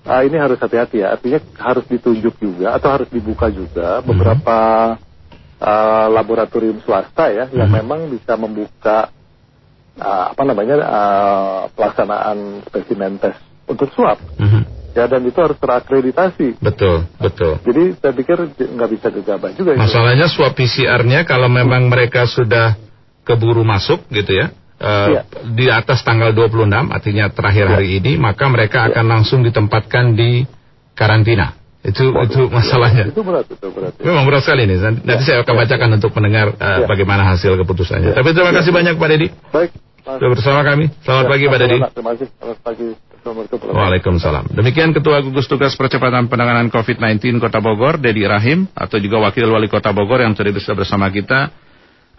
uh, ini harus hati-hati ya. Artinya harus ditunjuk juga atau harus dibuka juga mm-hmm. beberapa uh, laboratorium swasta ya yang mm-hmm. memang bisa membuka uh, apa namanya uh, pelaksanaan spesimen tes untuk swab. Mm-hmm. Ya dan itu harus terakreditasi. Betul, betul. Jadi saya pikir nggak bisa gegabah juga. Masalahnya itu. swab PCR-nya kalau memang mereka sudah keburu masuk gitu ya, uh, ya. di atas tanggal 26 artinya terakhir ya. hari ini maka mereka ya. akan langsung ditempatkan di karantina Itu Waduh, itu masalahnya. Itu berat, itu berat. Ya. Memang berat sekali ini. Nanti ya, saya akan ya. bacakan untuk mendengar uh, ya. bagaimana hasil keputusannya. Ya. Tapi terima kasih ya. banyak Pak Dedi. Baik. Sudah bersama kami. Selamat ya, pagi Pak Dedi. Terima kasih. Selamat pagi. Waalaikumsalam. Demikian Ketua Gugus Tugas Percepatan Penanganan COVID-19 Kota Bogor, Dedi Rahim, atau juga Wakil Wali Kota Bogor yang tadi bisa bersama kita.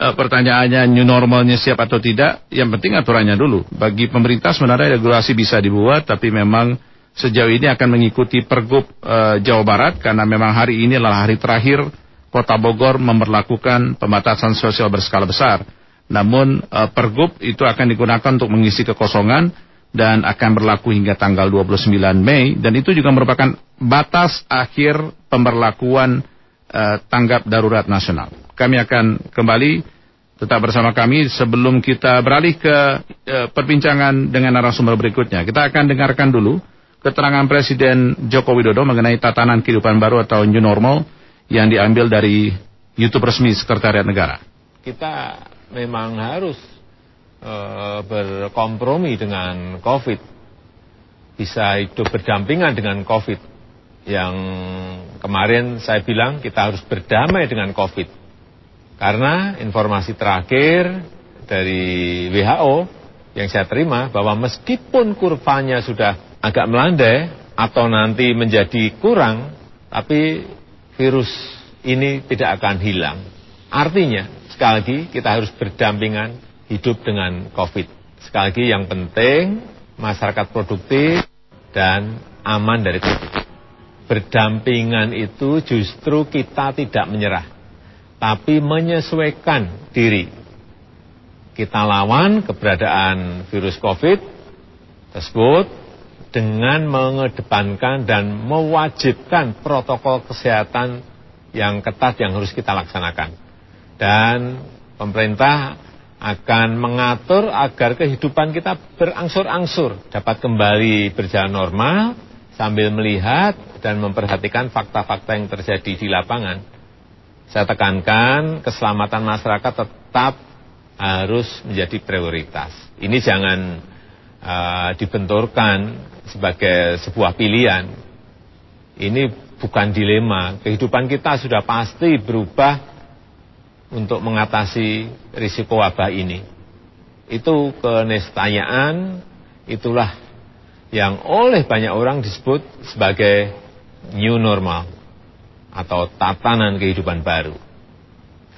E, pertanyaannya new normalnya siap atau tidak, yang penting aturannya dulu. Bagi pemerintah sebenarnya regulasi bisa dibuat, tapi memang sejauh ini akan mengikuti Pergub e, Jawa Barat, karena memang hari ini adalah hari terakhir Kota Bogor memperlakukan pembatasan sosial berskala besar. Namun e, Pergub itu akan digunakan untuk mengisi kekosongan dan akan berlaku hingga tanggal 29 Mei dan itu juga merupakan batas akhir pemberlakuan uh, tanggap darurat nasional. Kami akan kembali tetap bersama kami sebelum kita beralih ke uh, perbincangan dengan narasumber berikutnya. Kita akan dengarkan dulu keterangan Presiden Joko Widodo mengenai tatanan kehidupan baru atau new normal yang diambil dari YouTube resmi Sekretariat Negara. Kita memang harus Eh, berkompromi dengan COVID, bisa hidup berdampingan dengan COVID. Yang kemarin saya bilang kita harus berdamai dengan COVID. Karena informasi terakhir dari WHO yang saya terima bahwa meskipun kurvanya sudah agak melandai atau nanti menjadi kurang, tapi virus ini tidak akan hilang. Artinya, sekali lagi kita harus berdampingan hidup dengan COVID. Sekali lagi yang penting masyarakat produktif dan aman dari COVID. Berdampingan itu justru kita tidak menyerah, tapi menyesuaikan diri. Kita lawan keberadaan virus COVID tersebut dengan mengedepankan dan mewajibkan protokol kesehatan yang ketat yang harus kita laksanakan. Dan pemerintah akan mengatur agar kehidupan kita berangsur-angsur dapat kembali berjalan normal sambil melihat dan memperhatikan fakta-fakta yang terjadi di lapangan. Saya tekankan keselamatan masyarakat tetap harus menjadi prioritas. Ini jangan uh, dibenturkan sebagai sebuah pilihan. Ini bukan dilema. Kehidupan kita sudah pasti berubah untuk mengatasi risiko wabah ini. Itu keniscayaan, itulah yang oleh banyak orang disebut sebagai new normal atau tatanan kehidupan baru.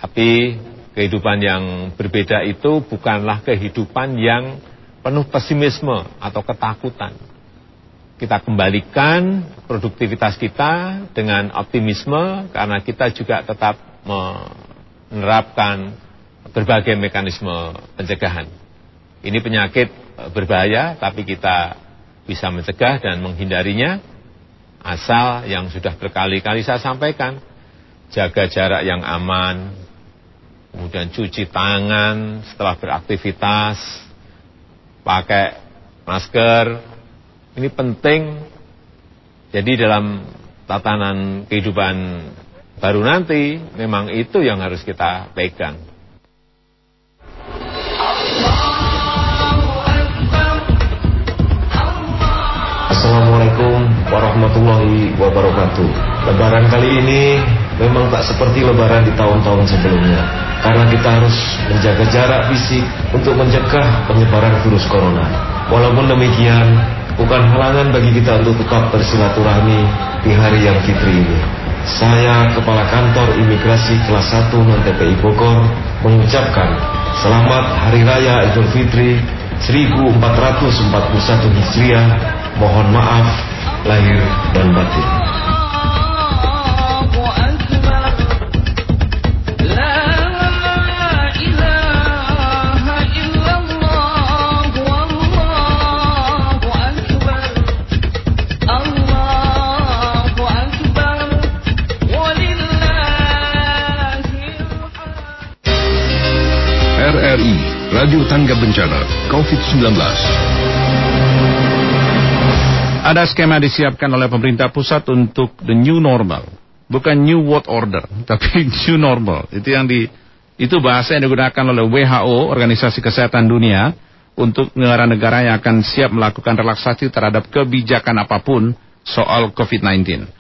Tapi kehidupan yang berbeda itu bukanlah kehidupan yang penuh pesimisme atau ketakutan. Kita kembalikan produktivitas kita dengan optimisme karena kita juga tetap menerapkan berbagai mekanisme pencegahan. Ini penyakit e, berbahaya, tapi kita bisa mencegah dan menghindarinya asal yang sudah berkali-kali saya sampaikan, jaga jarak yang aman, kemudian cuci tangan setelah beraktivitas, pakai masker, ini penting. Jadi dalam tatanan kehidupan baru nanti memang itu yang harus kita pegang. Assalamualaikum warahmatullahi wabarakatuh. Lebaran kali ini memang tak seperti lebaran di tahun-tahun sebelumnya. Karena kita harus menjaga jarak fisik untuk mencegah penyebaran virus corona. Walaupun demikian, bukan halangan bagi kita untuk tetap bersilaturahmi di hari yang fitri ini. Saya Kepala Kantor Imigrasi Kelas 1 non TPI Bogor mengucapkan Selamat Hari Raya Idul Fitri 1441 Hijriah. Mohon maaf lahir dan batin. Radio Tangga Bencana COVID-19. Ada skema disiapkan oleh pemerintah pusat untuk the new normal. Bukan new world order, tapi new normal. Itu yang di itu bahasa yang digunakan oleh WHO, Organisasi Kesehatan Dunia, untuk negara-negara yang akan siap melakukan relaksasi terhadap kebijakan apa pun soal COVID-19.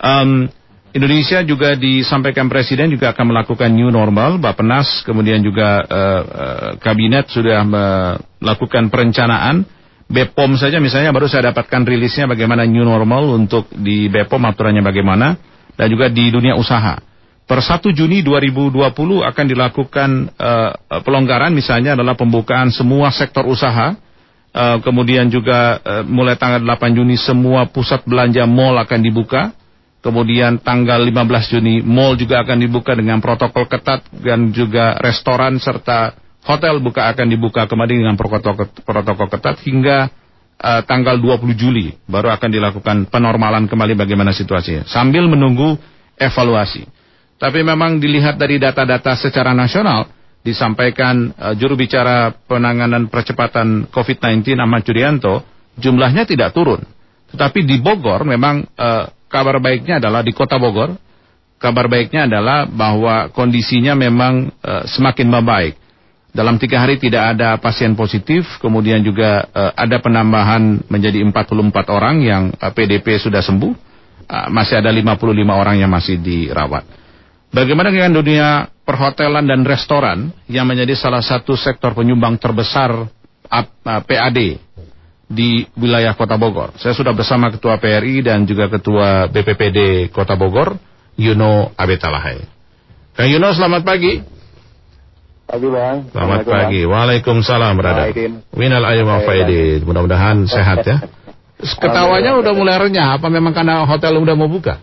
Um, Indonesia juga disampaikan Presiden juga akan melakukan new normal, Bapenas, kemudian juga uh, uh, Kabinet sudah melakukan perencanaan. BPOM saja misalnya baru saya dapatkan rilisnya bagaimana new normal untuk di BPOM aturannya bagaimana, dan juga di dunia usaha. Per 1 Juni 2020 akan dilakukan uh, pelonggaran misalnya adalah pembukaan semua sektor usaha, uh, kemudian juga uh, mulai tanggal 8 Juni semua pusat belanja mall akan dibuka, Kemudian tanggal 15 Juni mall juga akan dibuka dengan protokol ketat dan juga restoran serta hotel buka akan dibuka kembali dengan protokol, ketat hingga uh, tanggal 20 Juli baru akan dilakukan penormalan kembali bagaimana situasinya sambil menunggu evaluasi. Tapi memang dilihat dari data-data secara nasional disampaikan uh, juru bicara penanganan percepatan COVID-19 Ahmad Jurianto jumlahnya tidak turun. Tetapi di Bogor memang uh, kabar baiknya adalah di kota Bogor, kabar baiknya adalah bahwa kondisinya memang uh, semakin membaik. Dalam tiga hari tidak ada pasien positif, kemudian juga uh, ada penambahan menjadi 44 orang yang uh, PDP sudah sembuh, uh, masih ada 55 orang yang masih dirawat. Bagaimana dengan dunia perhotelan dan restoran yang menjadi salah satu sektor penyumbang terbesar PAD di wilayah Kota Bogor. Saya sudah bersama Ketua PRI dan juga Ketua BPPD Kota Bogor, Yuno Abetalahai. Kang Yuno, selamat pagi. Pagi Bang. Selamat pagi. Bang. Waalaikumsalam, brother. Winal ayyum faidin. Mudah-mudahan sehat ya. Ketawanya udah mulai renyah, apa memang karena hotel udah mau buka?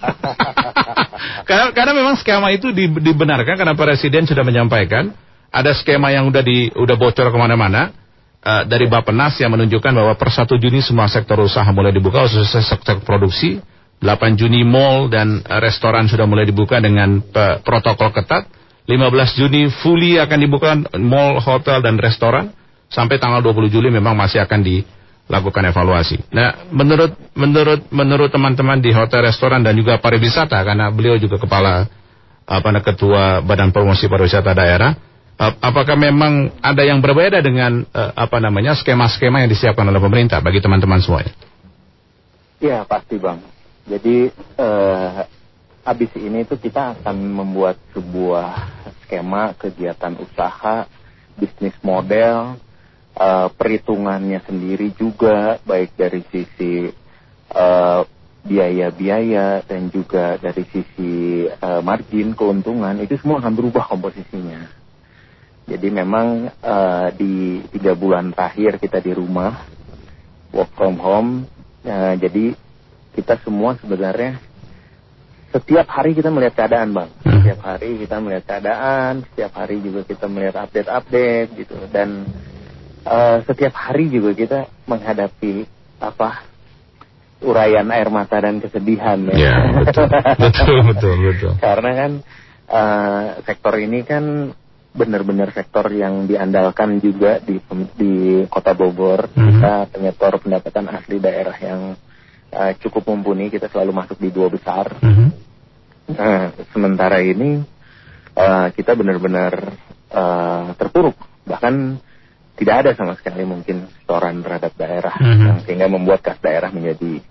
karena, karena memang skema itu dibenarkan karena Presiden sudah menyampaikan ada skema yang udah di udah bocor ke mana-mana uh, dari Bapenas yang menunjukkan bahwa per 1 Juni semua sektor usaha mulai dibuka, khususnya sektor produksi. 8 Juni mall dan uh, restoran sudah mulai dibuka dengan uh, protokol ketat. 15 Juni fully akan dibuka mall, hotel, dan restoran. Sampai tanggal 20 Juli memang masih akan dilakukan evaluasi. Nah, menurut menurut menurut teman-teman di hotel, restoran dan juga pariwisata karena beliau juga kepala apa ketua Badan Promosi Pariwisata Daerah, apakah memang ada yang berbeda dengan uh, apa namanya skema-skema yang disiapkan oleh pemerintah bagi teman-teman semuanya? Iya pasti bang. Jadi uh, habis ini itu kita akan membuat sebuah skema kegiatan usaha, bisnis model, uh, perhitungannya sendiri juga baik dari sisi biaya-biaya dan juga dari sisi uh, margin keuntungan itu semua akan berubah komposisinya. Jadi memang uh, di tiga bulan terakhir kita di rumah work from home, uh, jadi kita semua sebenarnya setiap hari kita melihat keadaan bang, hmm. setiap hari kita melihat keadaan, setiap hari juga kita melihat update-update gitu dan uh, setiap hari juga kita menghadapi apa urayan air mata dan kesedihan ya. ya betul. betul betul betul. Karena kan uh, sektor ini kan benar-benar sektor yang diandalkan juga di di Kota Bogor. Mm-hmm. Kita penyetor pendapatan asli daerah yang uh, cukup mumpuni. Kita selalu masuk di dua besar. Mm-hmm. Nah, sementara ini uh, kita benar-benar uh, terpuruk. Bahkan tidak ada sama sekali mungkin setoran terhadap daerah, mm-hmm. yang sehingga membuat kas daerah menjadi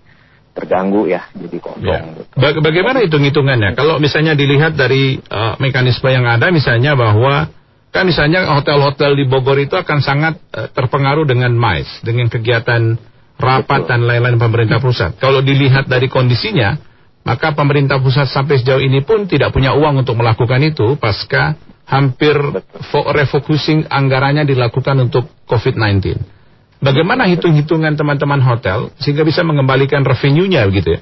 terganggu ya jadi kosong. Ya. Gitu. bagaimana hitung-hitungannya? Kalau misalnya dilihat dari uh, mekanisme yang ada, misalnya bahwa kan misalnya hotel-hotel di Bogor itu akan sangat uh, terpengaruh dengan MICE, dengan kegiatan rapat Betul. dan lain-lain pemerintah pusat. Kalau dilihat dari kondisinya, maka pemerintah pusat sampai sejauh ini pun tidak punya uang untuk melakukan itu pasca hampir refocusing anggarannya dilakukan untuk COVID-19. Bagaimana hitung-hitungan teman-teman hotel sehingga bisa mengembalikan revenue-nya begitu ya?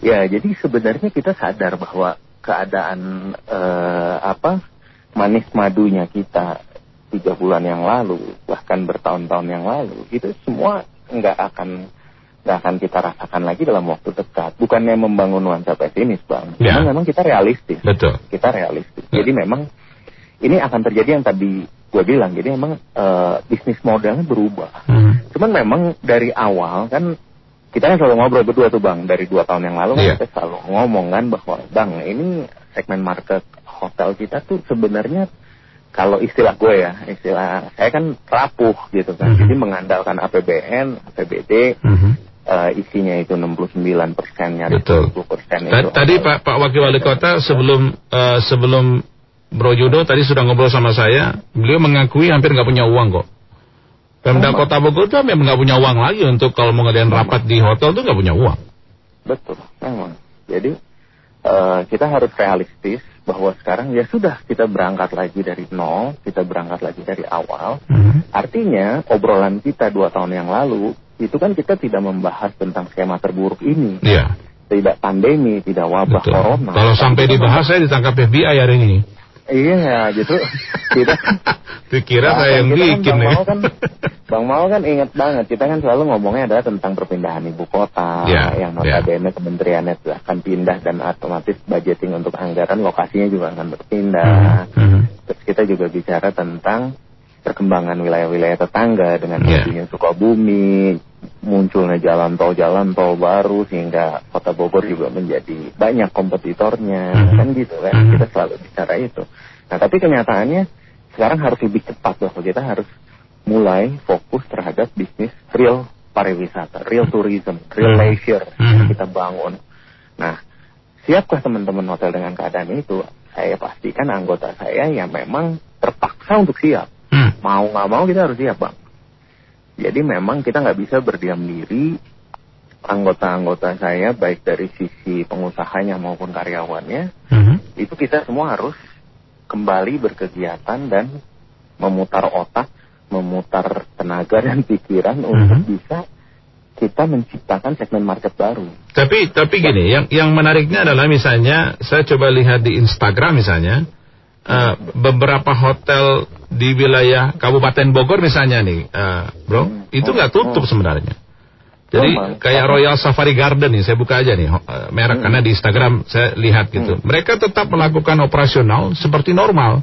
Ya, jadi sebenarnya kita sadar bahwa keadaan uh, apa manis madunya kita tiga bulan yang lalu bahkan bertahun-tahun yang lalu itu semua nggak akan nggak akan kita rasakan lagi dalam waktu dekat. Bukannya membangun nuansa pesimis bang, ya. memang kita realistis. Betul. Kita realistis. Ya. Jadi memang ini akan terjadi yang tadi gue bilang jadi emang uh, bisnis modelnya berubah hmm. cuman memang dari awal kan kita kan selalu ngobrol berdua tuh bang dari dua tahun yang lalu yeah. kita selalu ngomong kan bahwa bang ini segmen market hotel kita tuh sebenarnya kalau istilah gue ya istilah saya kan rapuh gitu kan -hmm. jadi mengandalkan APBN APBD -hmm. uh, isinya itu 69 persen nyaris Betul. 20 persen Tadi Pak Pak Wakil Wali Kota sebelum uh, sebelum Bro Yudo tadi sudah ngobrol sama saya, beliau mengakui hampir nggak punya uang kok. Pemda Kota Bogor tuh memang nggak punya uang lagi untuk kalau mau ngadain rapat di hotel tuh nggak punya uang. Betul, memang. Jadi uh, kita harus realistis bahwa sekarang ya sudah kita berangkat lagi dari nol, kita berangkat lagi dari awal. Hmm. Artinya obrolan kita dua tahun yang lalu itu kan kita tidak membahas tentang skema terburuk ini. Iya. Tidak pandemi, tidak wabah Betul. corona. Kalau sampai dibahas saya ditangkap FBI hari ini. Iya, gitu. Kita Dikira saya yang kita kan bikin Bang ya. Mao kan, Bang Mao kan ingat banget. Kita kan selalu ngomongnya adalah tentang perpindahan ibu kota, Ya, yang notabene kementeriannya sudah akan pindah dan otomatis budgeting untuk anggaran lokasinya juga akan berpindah. Mhm. Terus kita juga bicara tentang perkembangan wilayah-wilayah tetangga dengan Ya. majunya Sukabumi, munculnya jalan tol jalan tol baru sehingga kota Bogor juga menjadi banyak kompetitornya Mhm. kan gitu kan Mhm. kita selalu bicara itu. Nah tapi kenyataannya sekarang harus lebih cepat bahwa kita harus mulai fokus terhadap bisnis real pariwisata, real tourism, real Mhm. leisure yang kita bangun. Nah siapkah teman-teman hotel dengan keadaan itu? Saya pastikan anggota saya yang memang terpaksa untuk siap Hmm. mau nggak mau kita harus siap bang. Jadi memang kita nggak bisa berdiam diri. Anggota-anggota saya baik dari sisi pengusahanya maupun karyawannya Mhm. itu kita semua harus kembali berkegiatan dan memutar otak, memutar tenaga dan pikiran untuk Mhm. bisa kita menciptakan segmen market baru. Tapi tapi gini, yang yang menariknya adalah misalnya saya coba lihat di Instagram misalnya eh, beberapa hotel di wilayah Kabupaten Bogor misalnya nih, eh, bro, itu nggak tutup sebenarnya. Jadi Oh, kayak Royal Safari Garden nih, saya buka aja nih eh, merek karena di Instagram saya lihat gitu. Mereka tetap melakukan operasional seperti normal.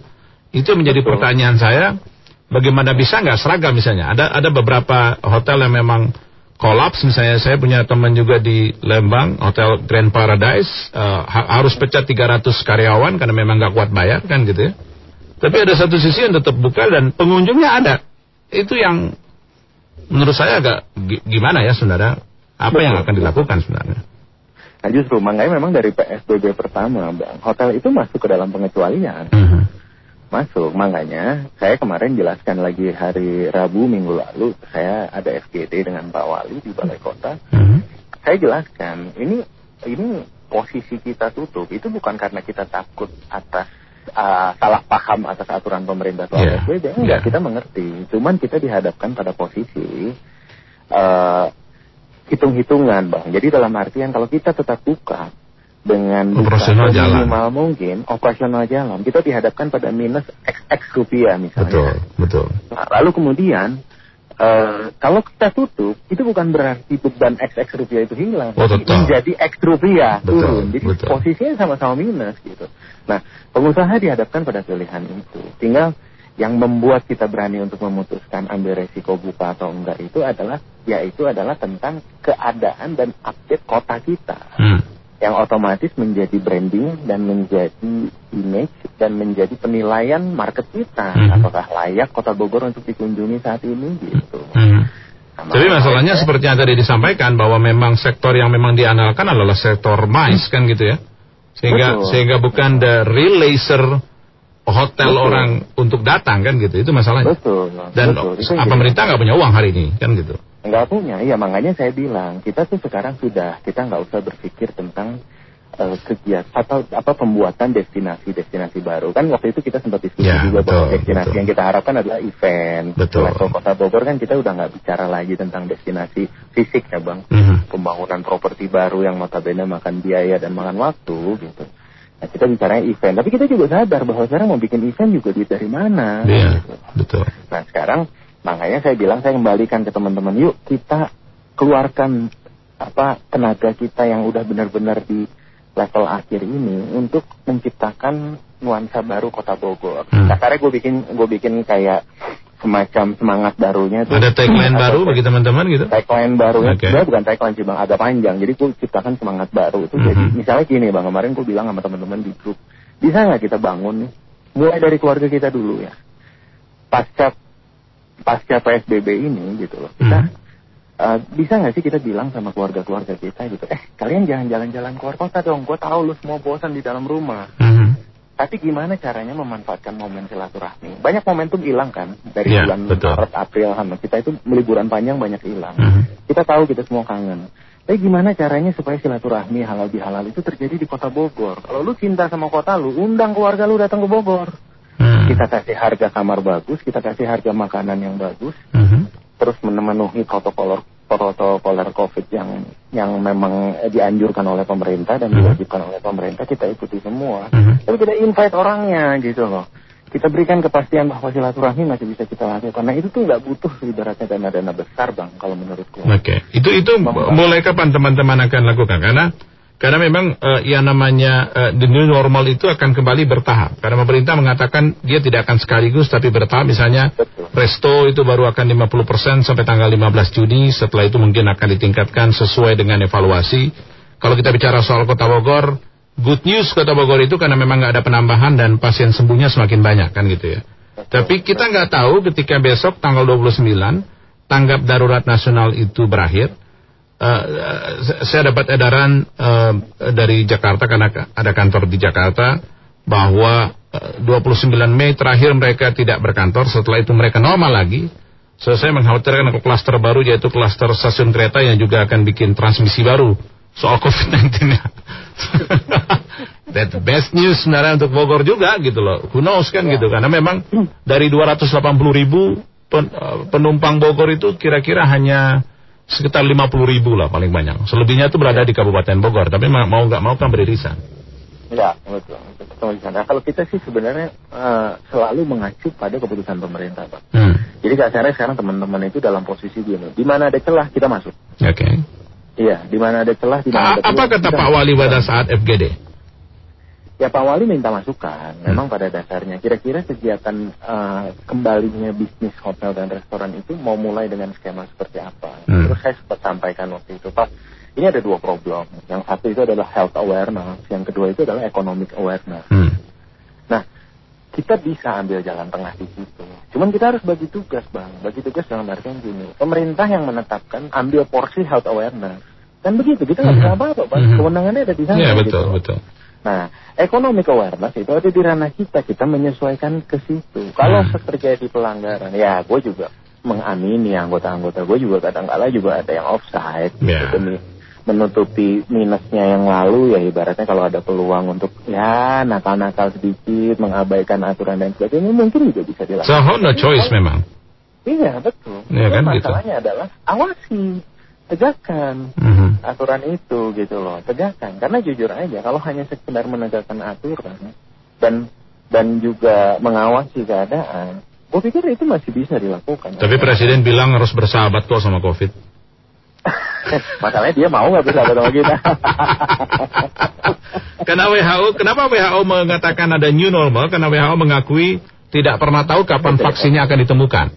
Itu menjadi Betul. pertanyaan saya, bagaimana bisa nggak seragam misalnya? Ada ada beberapa hotel yang memang kolaps misalnya saya punya teman juga di Lembang Hotel Grand Paradise eh, ha- harus pecat 300 karyawan karena memang nggak kuat bayar kan gitu ya. Tapi ada satu sisi yang tetap buka dan pengunjungnya ada. Itu yang menurut saya agak gi- gimana ya saudara? Apa yang Betul. akan dilakukan sebenarnya? Nah justru makanya memang dari PSBB pertama, bang, hotel itu masuk ke dalam pengecualian. Mhm. Masuk, makanya saya kemarin jelaskan lagi hari Rabu minggu lalu saya ada FGD dengan Pak Wali di Balai Kota. Mhm. Saya jelaskan ini ini posisi kita tutup itu bukan karena kita takut atas uh, salah paham atas aturan pemerintah soal Yeah, enggak yeah. kita mengerti. Cuman kita dihadapkan pada posisi uh, hitung-hitungan bang. Jadi dalam artian kalau kita tetap buka dengan Operasional jalan. minimal mungkin operasional jalan kita dihadapkan pada minus XX rupiah misalnya. Betul, betul. Nah, lalu kemudian eh, kalau kita tutup itu bukan berarti beban XX rupiah itu hilang, Oh, tapi menjadi X rupiah Betul, turun. Jadi betul. posisinya sama-sama minus gitu. Nah, pengusaha dihadapkan pada pilihan itu. Tinggal yang membuat kita berani untuk memutuskan ambil resiko buka atau enggak itu adalah yaitu adalah tentang keadaan dan update kota kita Hmm. Yang otomatis menjadi branding dan menjadi image dan menjadi penilaian market kita Mhm. apakah layak kota Bogor untuk dikunjungi saat ini gitu. Nah, Tapi masalahnya saya- seperti yang tadi disampaikan bahwa memang sektor yang memang diandalkan adalah sektor MICE kan gitu ya. Sehingga Betul. sehingga bukan the real leisure hotel Betul. orang untuk datang kan gitu. Itu masalahnya. betul Dan betul. Itu ah, yang pemerintah nggak punya uang hari ini kan gitu. Nggak punya ya makanya saya bilang kita tuh sekarang sudah kita nggak usah berpikir tentang eh, kegiatan atau apa pembuatan destinasi-destinasi baru kan waktu itu kita sempat diskusi Ya, juga bahwa betul, destinasi betul. yang kita harapkan adalah event Betul. level kota Bogor kan kita udah nggak bicara lagi tentang destinasi fisik ya bang Mhm. pembangunan properti baru yang notabene makan biaya dan makan waktu gitu. Nah, kita bicaranya event, tapi kita juga sadar bahwa sekarang mau bikin event juga duit dari mana. Iya, gitu. betul. Nah sekarang makanya saya bilang saya kembalikan ke teman-teman, yuk kita keluarkan apa tenaga kita yang udah benar-benar di level akhir ini untuk menciptakan nuansa baru kota Bogor. Hmm. Kasarnya gue bikin gue bikin kayak semacam semangat barunya tuh. Ada tagline baru bagi teman-teman gitu. tagline barunya Oke. sebenarnya bukan tagline sih bang agak panjang jadi gue ciptakan semangat baru itu jadi Mhm. misalnya gini bang kemarin gue bilang sama teman-teman di grup bisa nggak kita bangun nih mulai dari keluarga kita dulu ya pasca pasca psbb ini gitu loh kita Mhm. uh, bisa nggak sih kita bilang sama keluarga-keluarga kita gitu, eh kalian jangan jalan-jalan keluar kota dong, gue tahu lu semua bosan di dalam rumah. Mm-hmm. Tapi gimana caranya memanfaatkan momen silaturahmi? Banyak momentum hilang kan dari yeah, bulan betul. Maret, April, kita itu liburan panjang banyak hilang. Mm-hmm. Kita tahu kita semua kangen. Tapi gimana caranya supaya silaturahmi halal bihalal itu terjadi di kota Bogor? Kalau lu cinta sama kota lu, undang keluarga lu datang ke Bogor. Hmm. Kita kasih harga kamar bagus, kita kasih harga makanan yang bagus, hmm. terus memenuhi protokol protokol COVID yang yang memang dianjurkan oleh pemerintah dan hmm. diwajibkan oleh pemerintah kita ikuti semua. Hmm. Tapi kita invite orangnya gitu loh kita berikan kepastian bahwa silaturahmi masih bisa kita lakukan. Nah itu tuh nggak butuh ibaratnya dana-dana besar bang kalau menurutku. Oke, okay. itu itu mulai kapan teman-teman akan lakukan? Karena karena memang uh, yang namanya uh, the new normal itu akan kembali bertahap. Karena pemerintah mengatakan dia tidak akan sekaligus tapi bertahap. Misalnya Betul. resto itu baru akan 50% sampai tanggal 15 Juni. Setelah itu mungkin akan ditingkatkan sesuai dengan evaluasi. Kalau kita bicara soal Kota Bogor, good news Kota Bogor itu karena memang nggak ada penambahan dan pasien sembuhnya semakin banyak kan gitu ya. Tapi kita nggak tahu ketika besok tanggal 29 tanggap darurat nasional itu berakhir. Uh, saya dapat edaran uh, dari Jakarta karena ada kantor di Jakarta bahwa uh, 29 Mei terakhir mereka tidak berkantor setelah itu mereka normal lagi. So saya mengkhawatirkan klaster baru yaitu klaster stasiun kereta yang juga akan bikin transmisi baru soal COVID-19 ya. That best news sebenarnya untuk Bogor juga gitu loh. Who knows kan gitu karena memang dari 280 ribu eh, penumpang Bogor itu kira-kira hanya sekitar 50 ribu lah paling banyak. Selebihnya itu berada di Kabupaten Bogor tapi mau nggak mau kan beririsan. Ya betul. betul. Nah, kalau kita sih sebenarnya uh, selalu mengacu pada keputusan pemerintah, Pak. Hmm. Jadi kasarnya sekarang teman-teman itu dalam posisi gini, di mana ada celah kita masuk. Oke. Okay. Iya, di mana ada celah, di mana ada Apa kata Pak Wali pada saat FGD? Ya Pak Wali minta masukan. Memang hmm. pada dasarnya kira-kira kegiatan uh, kembalinya bisnis hotel dan restoran itu mau mulai dengan skema seperti apa. Hmm. Terus saya sempat sampaikan waktu itu, Pak, ini ada dua problem. Yang satu itu adalah health awareness, yang kedua itu adalah economic awareness. Hmm. Nah, kita bisa ambil jalan tengah di situ. Cuman kita harus bagi tugas, Bang. Bagi tugas dalam artian gini. Pemerintah yang menetapkan ambil porsi health awareness. Dan begitu, kita nggak bisa mhm. apa-apa. Mm -hmm. Kewenangannya ada di sana. Iya, betul, gitu. betul. Nah, economic awareness itu ada di ranah kita. Kita menyesuaikan ke situ. Kalau hmm. terjadi pelanggaran, ya gue juga mengamini anggota-anggota gue juga kadang-kala juga ada yang offside. Yeah. Gitu menutupi minusnya yang lalu ya ibaratnya kalau ada peluang untuk ya nakal-nakal sedikit mengabaikan aturan dan sebagainya mungkin juga bisa dilakukan. So no choice memang. Iya betul. Ya, kan, gitu. masalahnya gitu. adalah awasi, tegakkan mm-hmm. aturan itu gitu loh, tegakkan. Karena jujur aja kalau hanya sekedar menegakkan aturan dan dan juga mengawasi keadaan, gue pikir itu masih bisa dilakukan. Tapi ya. Presiden bilang harus bersahabat kok sama COVID. Masalahnya dia mau nggak bisa sama kita. Karena WHO, kenapa WHO mengatakan ada new normal? Karena WHO mengakui tidak pernah tahu kapan vaksinnya akan ditemukan.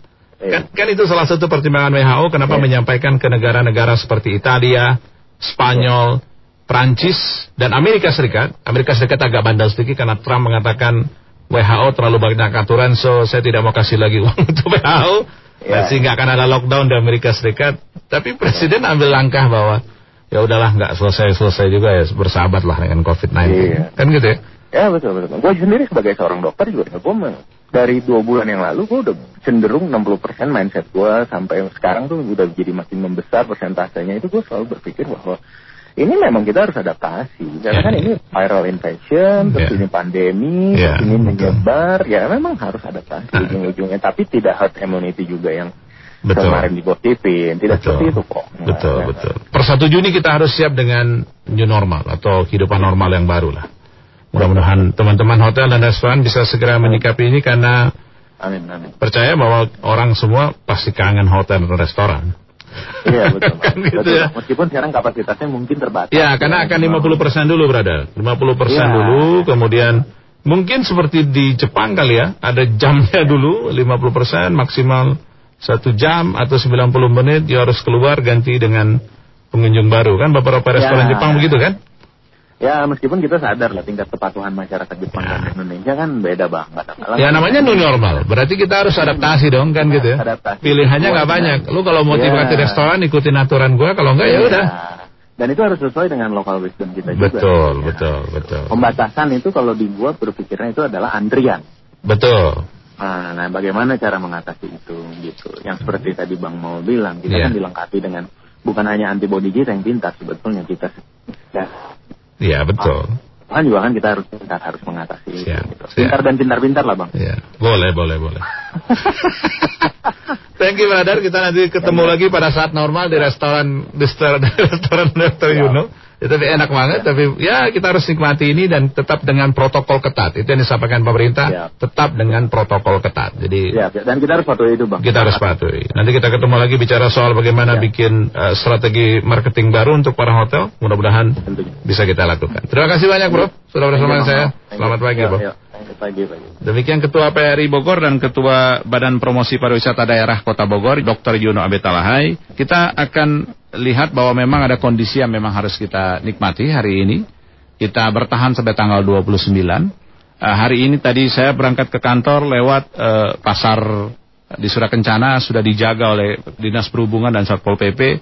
Iya. Kan, kan itu salah satu pertimbangan WHO kenapa iya. menyampaikan ke negara-negara seperti Italia, Spanyol, Prancis, dan Amerika Serikat. Amerika Serikat agak bandel sedikit karena Trump mengatakan WHO terlalu banyak aturan, so saya tidak mau kasih lagi uang untuk WHO. Ya. Sehingga akan ada lockdown di Amerika Serikat. Tapi Presiden ambil langkah bahwa ya udahlah nggak selesai-selesai juga ya bersahabat lah dengan COVID-19. Iya. Kan gitu ya? Ya betul betul. Gue sendiri sebagai seorang dokter juga gue dari dua bulan yang lalu gue udah cenderung 60% mindset gue sampai sekarang tuh udah jadi makin membesar persentasenya itu gue selalu berpikir bahwa ini memang kita harus adaptasi karena yeah. kan ini viral infection terus yeah. ini pandemi yeah. terus ini menyebar ya memang harus adaptasi uh. ujung-ujungnya tapi tidak herd immunity juga yang betul. kemarin digosipin tidak betul. seperti itu kok betul nah, betul per satu Juni kita harus siap dengan new normal atau kehidupan normal yang baru lah mudah-mudahan teman-teman hotel dan restoran bisa segera menyikapi ini karena Amin, amin. Percaya bahwa orang semua pasti kangen hotel dan restoran. Iya betul. kan gitu betul. Ya. Meskipun sekarang kapasitasnya mungkin terbatas. Ya, karena akan 50% dulu, berada. 50% ya. dulu, kemudian mungkin seperti di Jepang kali ya, ada jamnya dulu 50% maksimal satu jam atau 90 menit dia harus keluar ganti dengan pengunjung baru kan beberapa restoran ya. Jepang begitu kan? Ya meskipun kita sadar lah tingkat kepatuhan masyarakat Jepang dan Indonesia kan beda banget. Ya namanya new normal, berarti kita harus adaptasi dong kan gitu ya. Adaptasi. Pilihannya nggak banyak. Lu kalau mau ya. di restoran ikutin aturan gua, kalau enggak ya, ya udah. Dan itu harus sesuai dengan lokal wisdom kita juga. Betul, ya. betul, betul. Pembatasan itu kalau dibuat berpikirnya itu adalah antrian. Betul. Nah, nah, bagaimana cara mengatasi itu gitu? Yang seperti tadi Bang mau bilang, kita yeah. kan dilengkapi dengan bukan hanya antibodi kita yang pintar sebetulnya kita ya Iya betul. Kan juga kan kita harus pintar harus mengatasi siap, itu. Gitu. Pintar dan pintar-pintar lah bang. Iya. Boleh boleh boleh. Thank you brother. Kita nanti ketemu lagi pada saat normal di restoran di restoran, restoran Dr. Yuno. Ya, tapi enak banget, tapi ya kita harus nikmati ini dan tetap dengan protokol ketat. Itu yang disampaikan pemerintah, ya. tetap dengan protokol ketat. Jadi ya, dan kita harus patuhi itu, Bang. Kita harus patuhi. Nanti kita ketemu lagi bicara soal bagaimana ya. bikin uh, strategi marketing baru untuk para hotel. Mudah-mudahan bisa kita lakukan. Terima kasih banyak, Bro. Sudah bersama saya. Selamat pagi, Bro. Ya, pagi, pagi. Demikian Ketua PRI Bogor dan Ketua Badan Promosi Pariwisata Daerah Kota Bogor, Dr. Yuno Abetalahai. Kita akan lihat bahwa memang ada kondisi yang memang harus kita nikmati hari ini. Kita bertahan sampai tanggal 29. Uh, eh, hari ini tadi saya berangkat ke kantor lewat uh, pasar di Surakencana sudah dijaga oleh Dinas Perhubungan dan Satpol PP.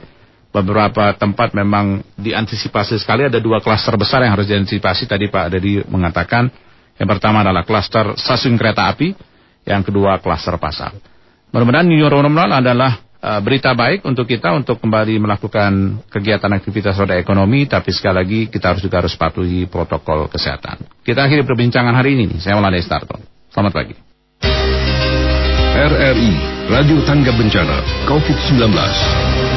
Beberapa tempat memang diantisipasi sekali ada dua klaster besar yang harus diantisipasi. Tadi Pak Dedi mengatakan yang pertama adalah klaster stasiun kereta api, yang kedua klaster pasar. Mudah-mudahan new normal adalah uh, berita baik untuk kita untuk kembali melakukan kegiatan aktivitas roda ekonomi, tapi sekali lagi kita harus juga harus patuhi protokol kesehatan. Kita akhiri perbincangan hari ini. Saya Maulana Starton. Selamat pagi. RRI Radio Tangga Bencana COVID-19